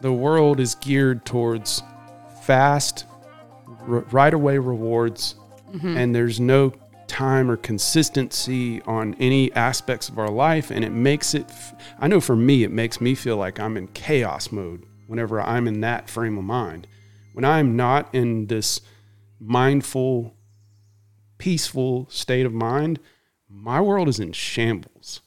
[SPEAKER 4] the world is geared towards fast, r- right away rewards, mm-hmm. and there's no time or consistency on any aspects of our life. And it makes it, I know for me, it makes me feel like I'm in chaos mode whenever I'm in that frame of mind. When I'm not in this mindful, peaceful state of mind, my world is in shambles.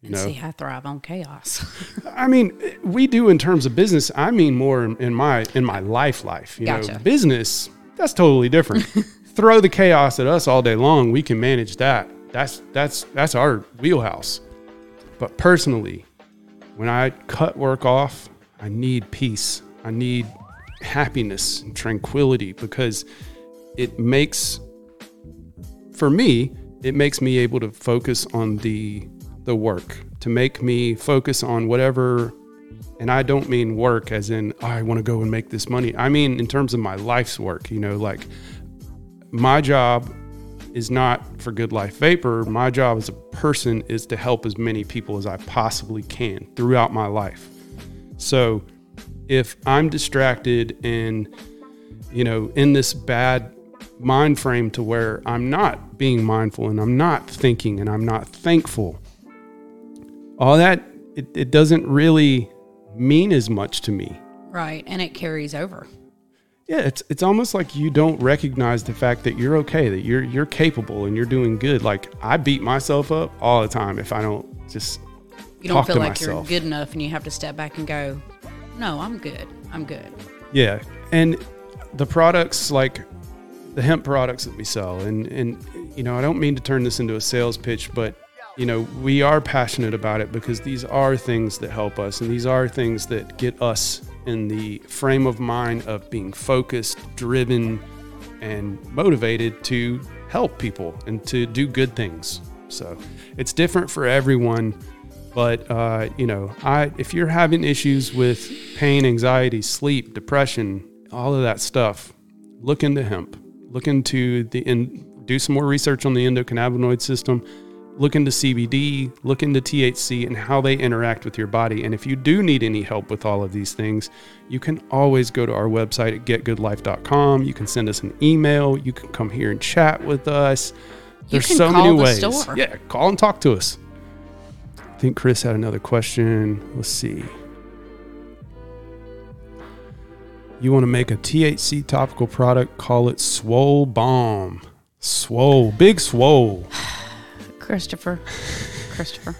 [SPEAKER 4] You
[SPEAKER 5] And
[SPEAKER 4] know,
[SPEAKER 5] see, I thrive on chaos.
[SPEAKER 4] I mean, we do in terms of business. I mean more in, in my in my life life. You
[SPEAKER 5] Gotcha.
[SPEAKER 4] know, business that's totally different. Throw the chaos at us all day long. We can manage that. That's that's that's our wheelhouse. But personally, when I cut work off, I need peace. I need happiness and tranquility because it makes for me, it makes me able to focus on the the work, to make me focus on whatever and I don't mean work as in oh, I want to go and make this money. I mean in terms of my life's work, you know, like my job is not for Good Life Vapor. My job as a person is to help as many people as I possibly can throughout my life. So if I'm distracted and, you know, in this bad mind frame to where I'm not being mindful and I'm not thinking and I'm not thankful, all that, it, it doesn't really mean as much to me.
[SPEAKER 5] right. And it carries over.
[SPEAKER 4] Yeah, it's it's almost like you don't recognize the fact that you're okay, that you're you're capable and you're doing good. Like I beat myself up all the time if I don't just
[SPEAKER 5] You don't feel like
[SPEAKER 4] myself.
[SPEAKER 5] you're good enough and you have to step back and go, no, I'm good. I'm good.
[SPEAKER 4] Yeah, and the products like the hemp products that we sell, and and you know, I don't mean to turn this into a sales pitch, but you know, we are passionate about it because these are things that help us, and these are things that get us in the frame of mind of being focused, driven, and motivated to help people and to do good things. So it's different for everyone. But uh, you know, I if you're having issues with pain, anxiety, sleep, depression, all of that stuff, look into hemp. Look into the in, do some more research on the endocannabinoid system. Look into CBD, look into THC and how they interact with your body. And if you do need any help with all of these things, you can always go to our website at getgoodlife.com. You can send us an email. You can come here and chat with us. There's so many ways.
[SPEAKER 5] store.
[SPEAKER 4] Yeah, call and talk to us. I think Chris had another question. Let's see. You want to make a THC topical product? Call it Swole Bomb. Swole, big swole.
[SPEAKER 5] Christopher. Christopher.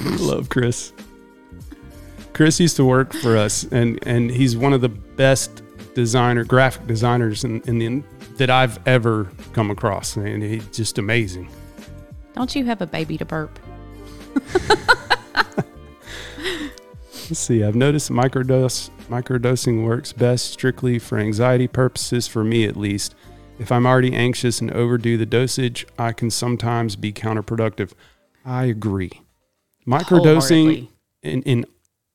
[SPEAKER 4] I love Chris. Chris used to work for us, and and he's one of the best designer, graphic designers in, in the that I've ever come across, and he's just amazing.
[SPEAKER 5] Don't you have a baby to burp?
[SPEAKER 4] Let's see. I've noticed microdose microdosing works best strictly for anxiety purposes, for me at least. If I'm already anxious and overdo the dosage, I can sometimes be counterproductive. I agree. Microdosing in in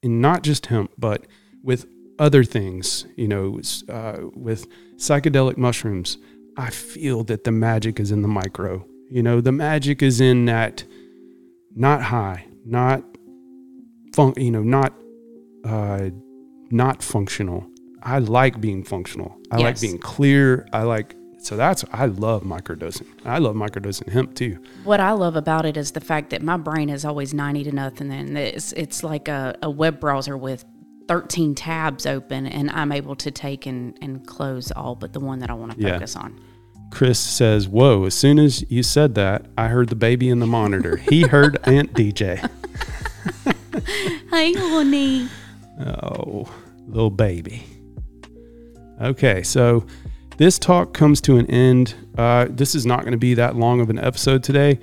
[SPEAKER 4] in not just hemp, but with other things, you know, uh, with psychedelic mushrooms, I feel that the magic is in the micro. You know, the magic is in that not high, not fun, you know, not uh, not functional. I like being functional. I like being clear. I like so that's I love microdosing. I love microdosing hemp too.
[SPEAKER 5] What I love about it is the fact that my brain is always 90 to nothing. And it's, it's like a, a web browser with 13 tabs open, and I'm able to take and, and close all but the one that I want to
[SPEAKER 4] Yeah.
[SPEAKER 5] focus on.
[SPEAKER 4] Chris says, "Whoa! As soon as you said that, I heard the baby in the monitor. He heard Aunt DJ.
[SPEAKER 5] Hey, honey.
[SPEAKER 4] Oh, little baby. Okay, so this talk comes to an end. Uh, this is not going to be that long of an episode today,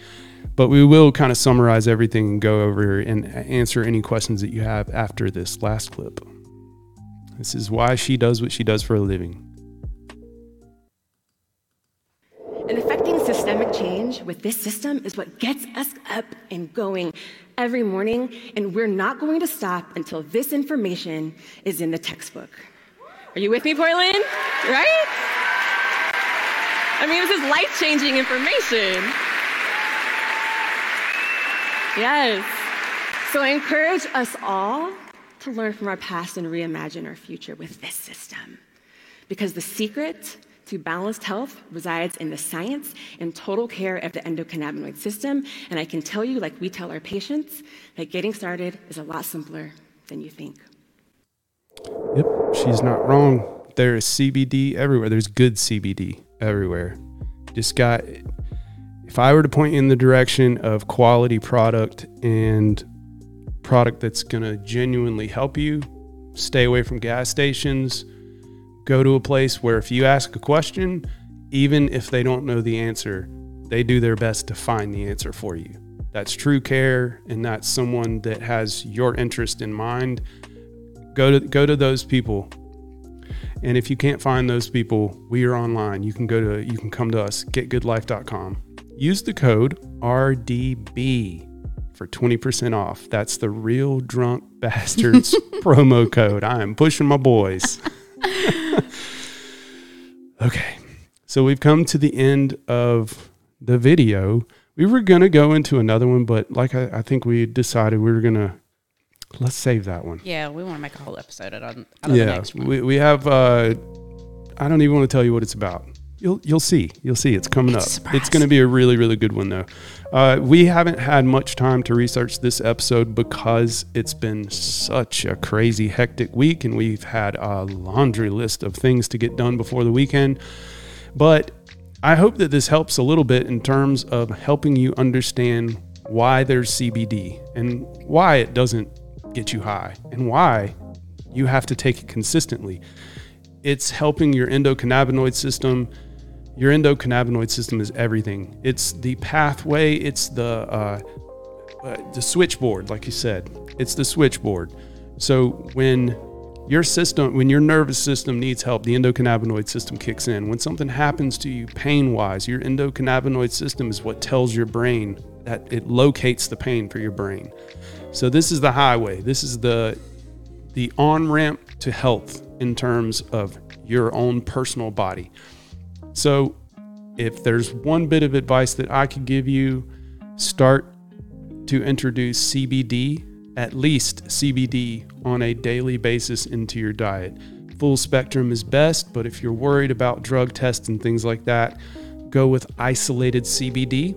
[SPEAKER 4] but we will kind of summarize everything and go over and answer any questions that you have after this last clip. This is why she does what she does for a living.
[SPEAKER 8] And affecting systemic change with this system is what gets us up and going every morning, and we're not going to stop until this information is in the textbook. Are you with me, Portland? Right? I mean, this is life changing information. Yes. So I encourage us all to learn from our past and reimagine our future with this system. Because the secret to balanced health resides in the science and total care of the endocannabinoid system. And I can tell you, like we tell our patients, that getting started is a lot simpler than you think.
[SPEAKER 4] Yep, she's not wrong. There is CBD everywhere. There's good CBD everywhere. Just got if I were to point in the direction of quality product and product that's going to genuinely help you, stay away from gas stations. Go to a place where if you ask a question, even if they don't know the answer, they do their best to find the answer for you. That's true care and that's someone that has your interest in mind. Go to go to those people. And if you can't find those people, we are online. You can go to you can come to us, getgoodlife.com. Use the code RDB for 20% off. That's the real drunk bastards promo code. I am pushing my boys. okay. So we've come to the end of the video. We were going to go into another one, but like I, I think we decided we were going to let's save that one.
[SPEAKER 5] Yeah, we want to make a whole episode out of, out of the
[SPEAKER 4] Yeah.
[SPEAKER 5] next one.
[SPEAKER 4] We, we have, uh, I don't even want to tell you what it's about. You'll, you'll see. You'll see. It's coming
[SPEAKER 5] It's
[SPEAKER 4] up. It's going to be a really, really good one, though. Uh, we haven't had much time to research this episode because it's been such a crazy, hectic week, and we've had a laundry list of things to get done before the weekend. But I hope that this helps a little bit in terms of helping you understand why there's CBD and why it doesn't get you high and why you have to take it consistently. It's helping your endocannabinoid system. Your endocannabinoid system is everything. It's the pathway. It's the uh, uh, the switchboard, like you said. It's the switchboard. So when your system, when your nervous system needs help, the endocannabinoid system kicks in. When something happens to you pain wise, your endocannabinoid system is what tells your brain that it locates the pain for your brain. So this is the highway. This is the the on ramp to health in terms of your own personal body. So, if there's one bit of advice that I could give you, start to introduce CBD, at least CBD, on a daily basis into your diet. Full spectrum is best, but if you're worried about drug tests and things like that, go with isolated CBD.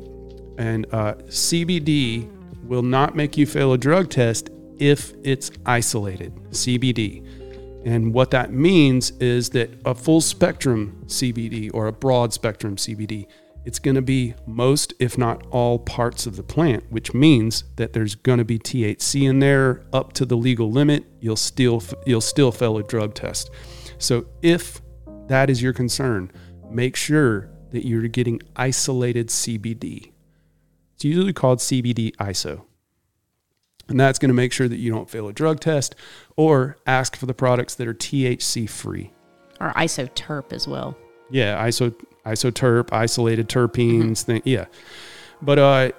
[SPEAKER 4] And uh, CBD will not make you fail a drug test if it's isolated CBD. And what that means is that a full spectrum CBD or a broad spectrum CBD, it's going to be most, if not all, parts of the plant, which means that there's going to be THC in there up to the legal limit. You'll still you'll still fail a drug test. So if that is your concern, make sure that you're getting isolated CBD. It's usually called CBD ISO. And that's going to make sure that you don't fail a drug test or ask for the products that are THC free.
[SPEAKER 5] or isoterp as well.
[SPEAKER 4] Yeah, iso isoterp, isolated terpenes, thing. Yeah, but uh,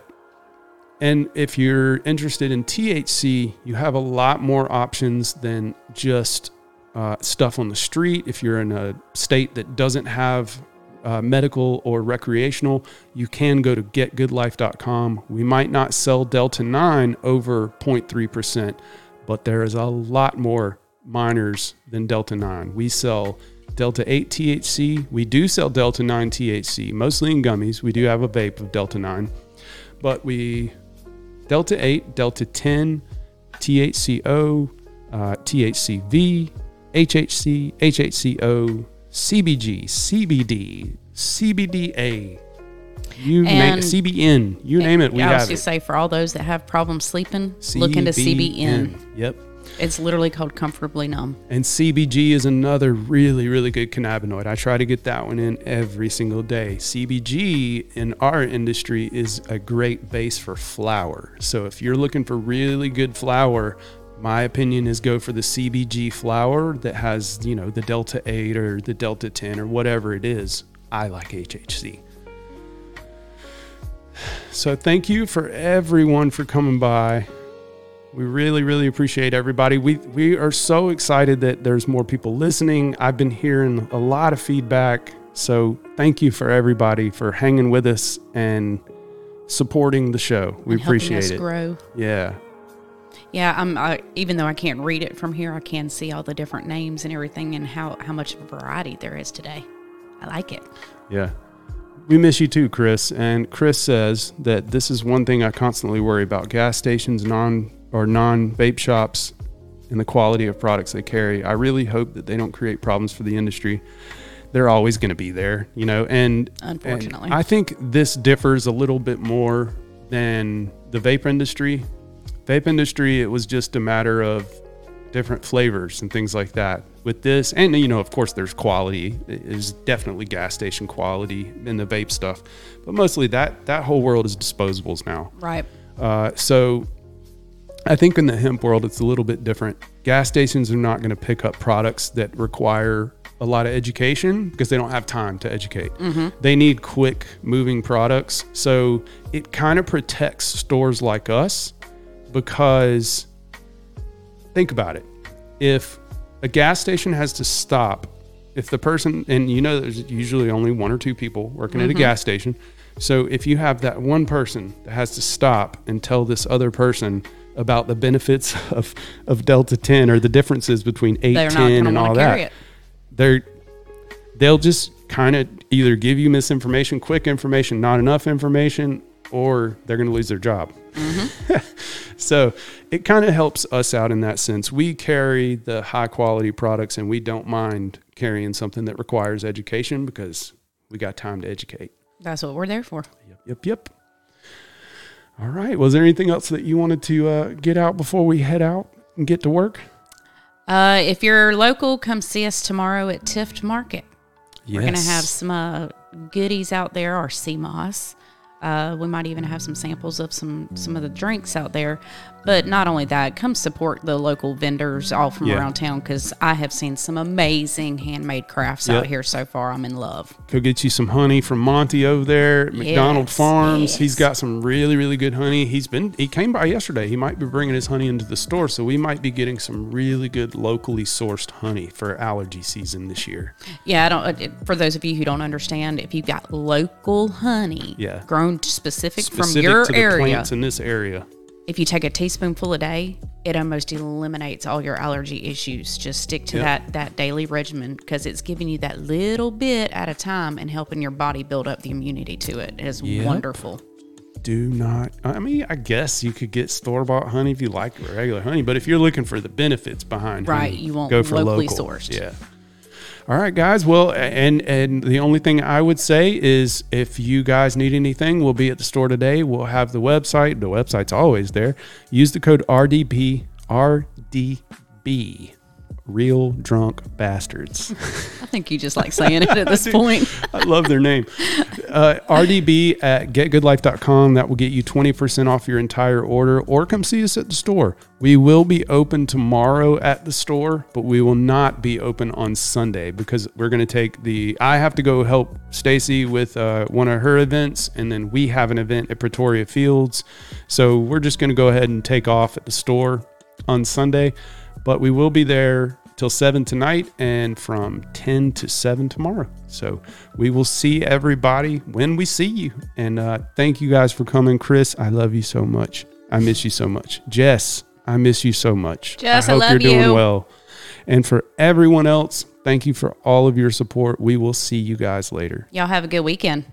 [SPEAKER 4] and if you're interested in THC, you have a lot more options than just uh, stuff on the street. If you're in a state that doesn't have uh, medical or recreational, you can go to getgoodlife.com. We might not sell Delta 9 over 0.3%, but there is a lot more minors than Delta 9. We sell Delta 8 THC. We do sell Delta 9 THC, mostly in gummies. We do have a vape of Delta 9, but we Delta 8, Delta 10, THCO, uh, THCV, HHC, HHCO, CBG, CBD, CBDA. You name CBN. You name it, we
[SPEAKER 5] I was
[SPEAKER 4] have
[SPEAKER 5] going to say for all those that have problems sleeping, look into CBN.
[SPEAKER 4] Yep.
[SPEAKER 5] It's literally called comfortably numb.
[SPEAKER 4] And CBG is another really, really good cannabinoid. I try to get that one in every single day. CBG in our industry is a great base for flour. So if you're looking for really good flour, my opinion is go for the CBG flour that has, you know, the Delta 8 or the Delta 10 or whatever it is. I like HHC. So thank you for everyone for coming by. We really, really appreciate everybody. We we are so excited that there's more people listening. I've been hearing a lot of feedback. So thank you for everybody for hanging with us and supporting the show. We
[SPEAKER 5] and
[SPEAKER 4] appreciate
[SPEAKER 5] us
[SPEAKER 4] it.
[SPEAKER 5] grow.
[SPEAKER 4] Yeah.
[SPEAKER 5] Yeah, I'm. I, even though I can't read it from here, I can see all the different names and everything, and how how much of a variety there is today. I like it.
[SPEAKER 4] Yeah. We miss you too, Chris. And Chris says that this is one thing I constantly worry about gas stations, non or non vape shops and the quality of products they carry. I really hope that they don't create problems for the industry. They're always going to be there, you know, and and
[SPEAKER 5] Unfortunately.
[SPEAKER 4] I think this differs a little bit more than the vape industry. Vape industry, it was just a matter of different flavors and things like that. With this, and you know, of course, there's quality. There's definitely gas station quality in the vape stuff, but mostly that that whole world is disposables now.
[SPEAKER 5] Right.
[SPEAKER 4] Uh, so I think in the hemp world, it's a little bit different. Gas stations are not going to pick up products that require a lot of education because they don't have time to educate. They need quick moving products. So it kind of protects stores like us because think about it. If a gas station has to stop, if the person, and you know, there's usually only one or two people working at a gas station. So if you have that one person that has to stop and tell this other person about the benefits of, of Delta 10 or the differences between 8,
[SPEAKER 5] They're
[SPEAKER 4] 10, and all that, they're they'll just kind of either give you misinformation, quick information, not enough information, or they're going to lose their job. so it kind of helps us out in that sense. We carry the high quality products and we don't mind carrying something that requires education because we got time to educate.
[SPEAKER 5] That's what we're there for.
[SPEAKER 4] Yep, yep, yep. All right. Was there anything else that you wanted to uh, get out before we head out and get to work?
[SPEAKER 5] Uh, if you're local, come see us tomorrow at Tift Market. We're going to have some uh, goodies out there, our sea moss. Uh, we might even have some samples of some some of the drinks out there. But not only that, come support the local vendors all from
[SPEAKER 4] Yeah.
[SPEAKER 5] around town because I have seen some amazing handmade crafts
[SPEAKER 4] Yep.
[SPEAKER 5] out here so far. I'm in love.
[SPEAKER 4] Go get you some honey from Monty over there at McDonald
[SPEAKER 5] Yes,
[SPEAKER 4] Farms. He's
[SPEAKER 5] yes.
[SPEAKER 4] got some really, really good honey. He's been he came by yesterday. He might be bringing his honey into the store, so we might be getting some really good locally sourced honey for allergy season this year.
[SPEAKER 5] Yeah, I don't. uh, For those of you who don't understand, if you've got local honey,
[SPEAKER 4] Yeah.
[SPEAKER 5] grown specific, from your area,
[SPEAKER 4] plants in this area.
[SPEAKER 5] If you take a teaspoonful a day, it almost eliminates all your allergy issues. Just stick to
[SPEAKER 4] Yep.
[SPEAKER 5] that that daily regimen because it's giving you that little bit at a time and helping your body build up the immunity to it. It is
[SPEAKER 4] Yep.
[SPEAKER 5] wonderful.
[SPEAKER 4] Do not. I mean, I guess you could get store bought honey if you like regular honey, but if you're looking for the benefits behind
[SPEAKER 5] Right,
[SPEAKER 4] honey,
[SPEAKER 5] you want
[SPEAKER 4] go for
[SPEAKER 5] locally
[SPEAKER 4] local.
[SPEAKER 5] sourced.
[SPEAKER 4] Yeah. All right, guys. Well, and and the only thing I would say is if you guys need anything, we'll be at the store today. We'll have the website. The website's always there. Use the code RDB RDB. Real drunk bastards.
[SPEAKER 5] I think you just like saying it at this point.
[SPEAKER 4] I love their name. Uh, RDB at getgoodlife.com. That will get you 20% off your entire order or come see us at the store. We will be open tomorrow at the store, but we will not be open on Sunday because we're going to take the. I have to go help Stacy with uh, one of her events, and then we have an event at Pretoria Fields. So we're just going to go ahead and take off at the store on Sunday, but we will be there till 7 tonight and from 10 to 7 tomorrow. So we will see everybody when we see you. And uh, thank you guys for coming. Chris, I love you so much. I miss you so much. Jess, I miss you so much.
[SPEAKER 5] Jess, I
[SPEAKER 4] hope
[SPEAKER 5] love
[SPEAKER 4] you're doing
[SPEAKER 5] you.
[SPEAKER 4] well. And for everyone else, thank you for all of your support. We will see you guys later.
[SPEAKER 5] Y'all have a good weekend.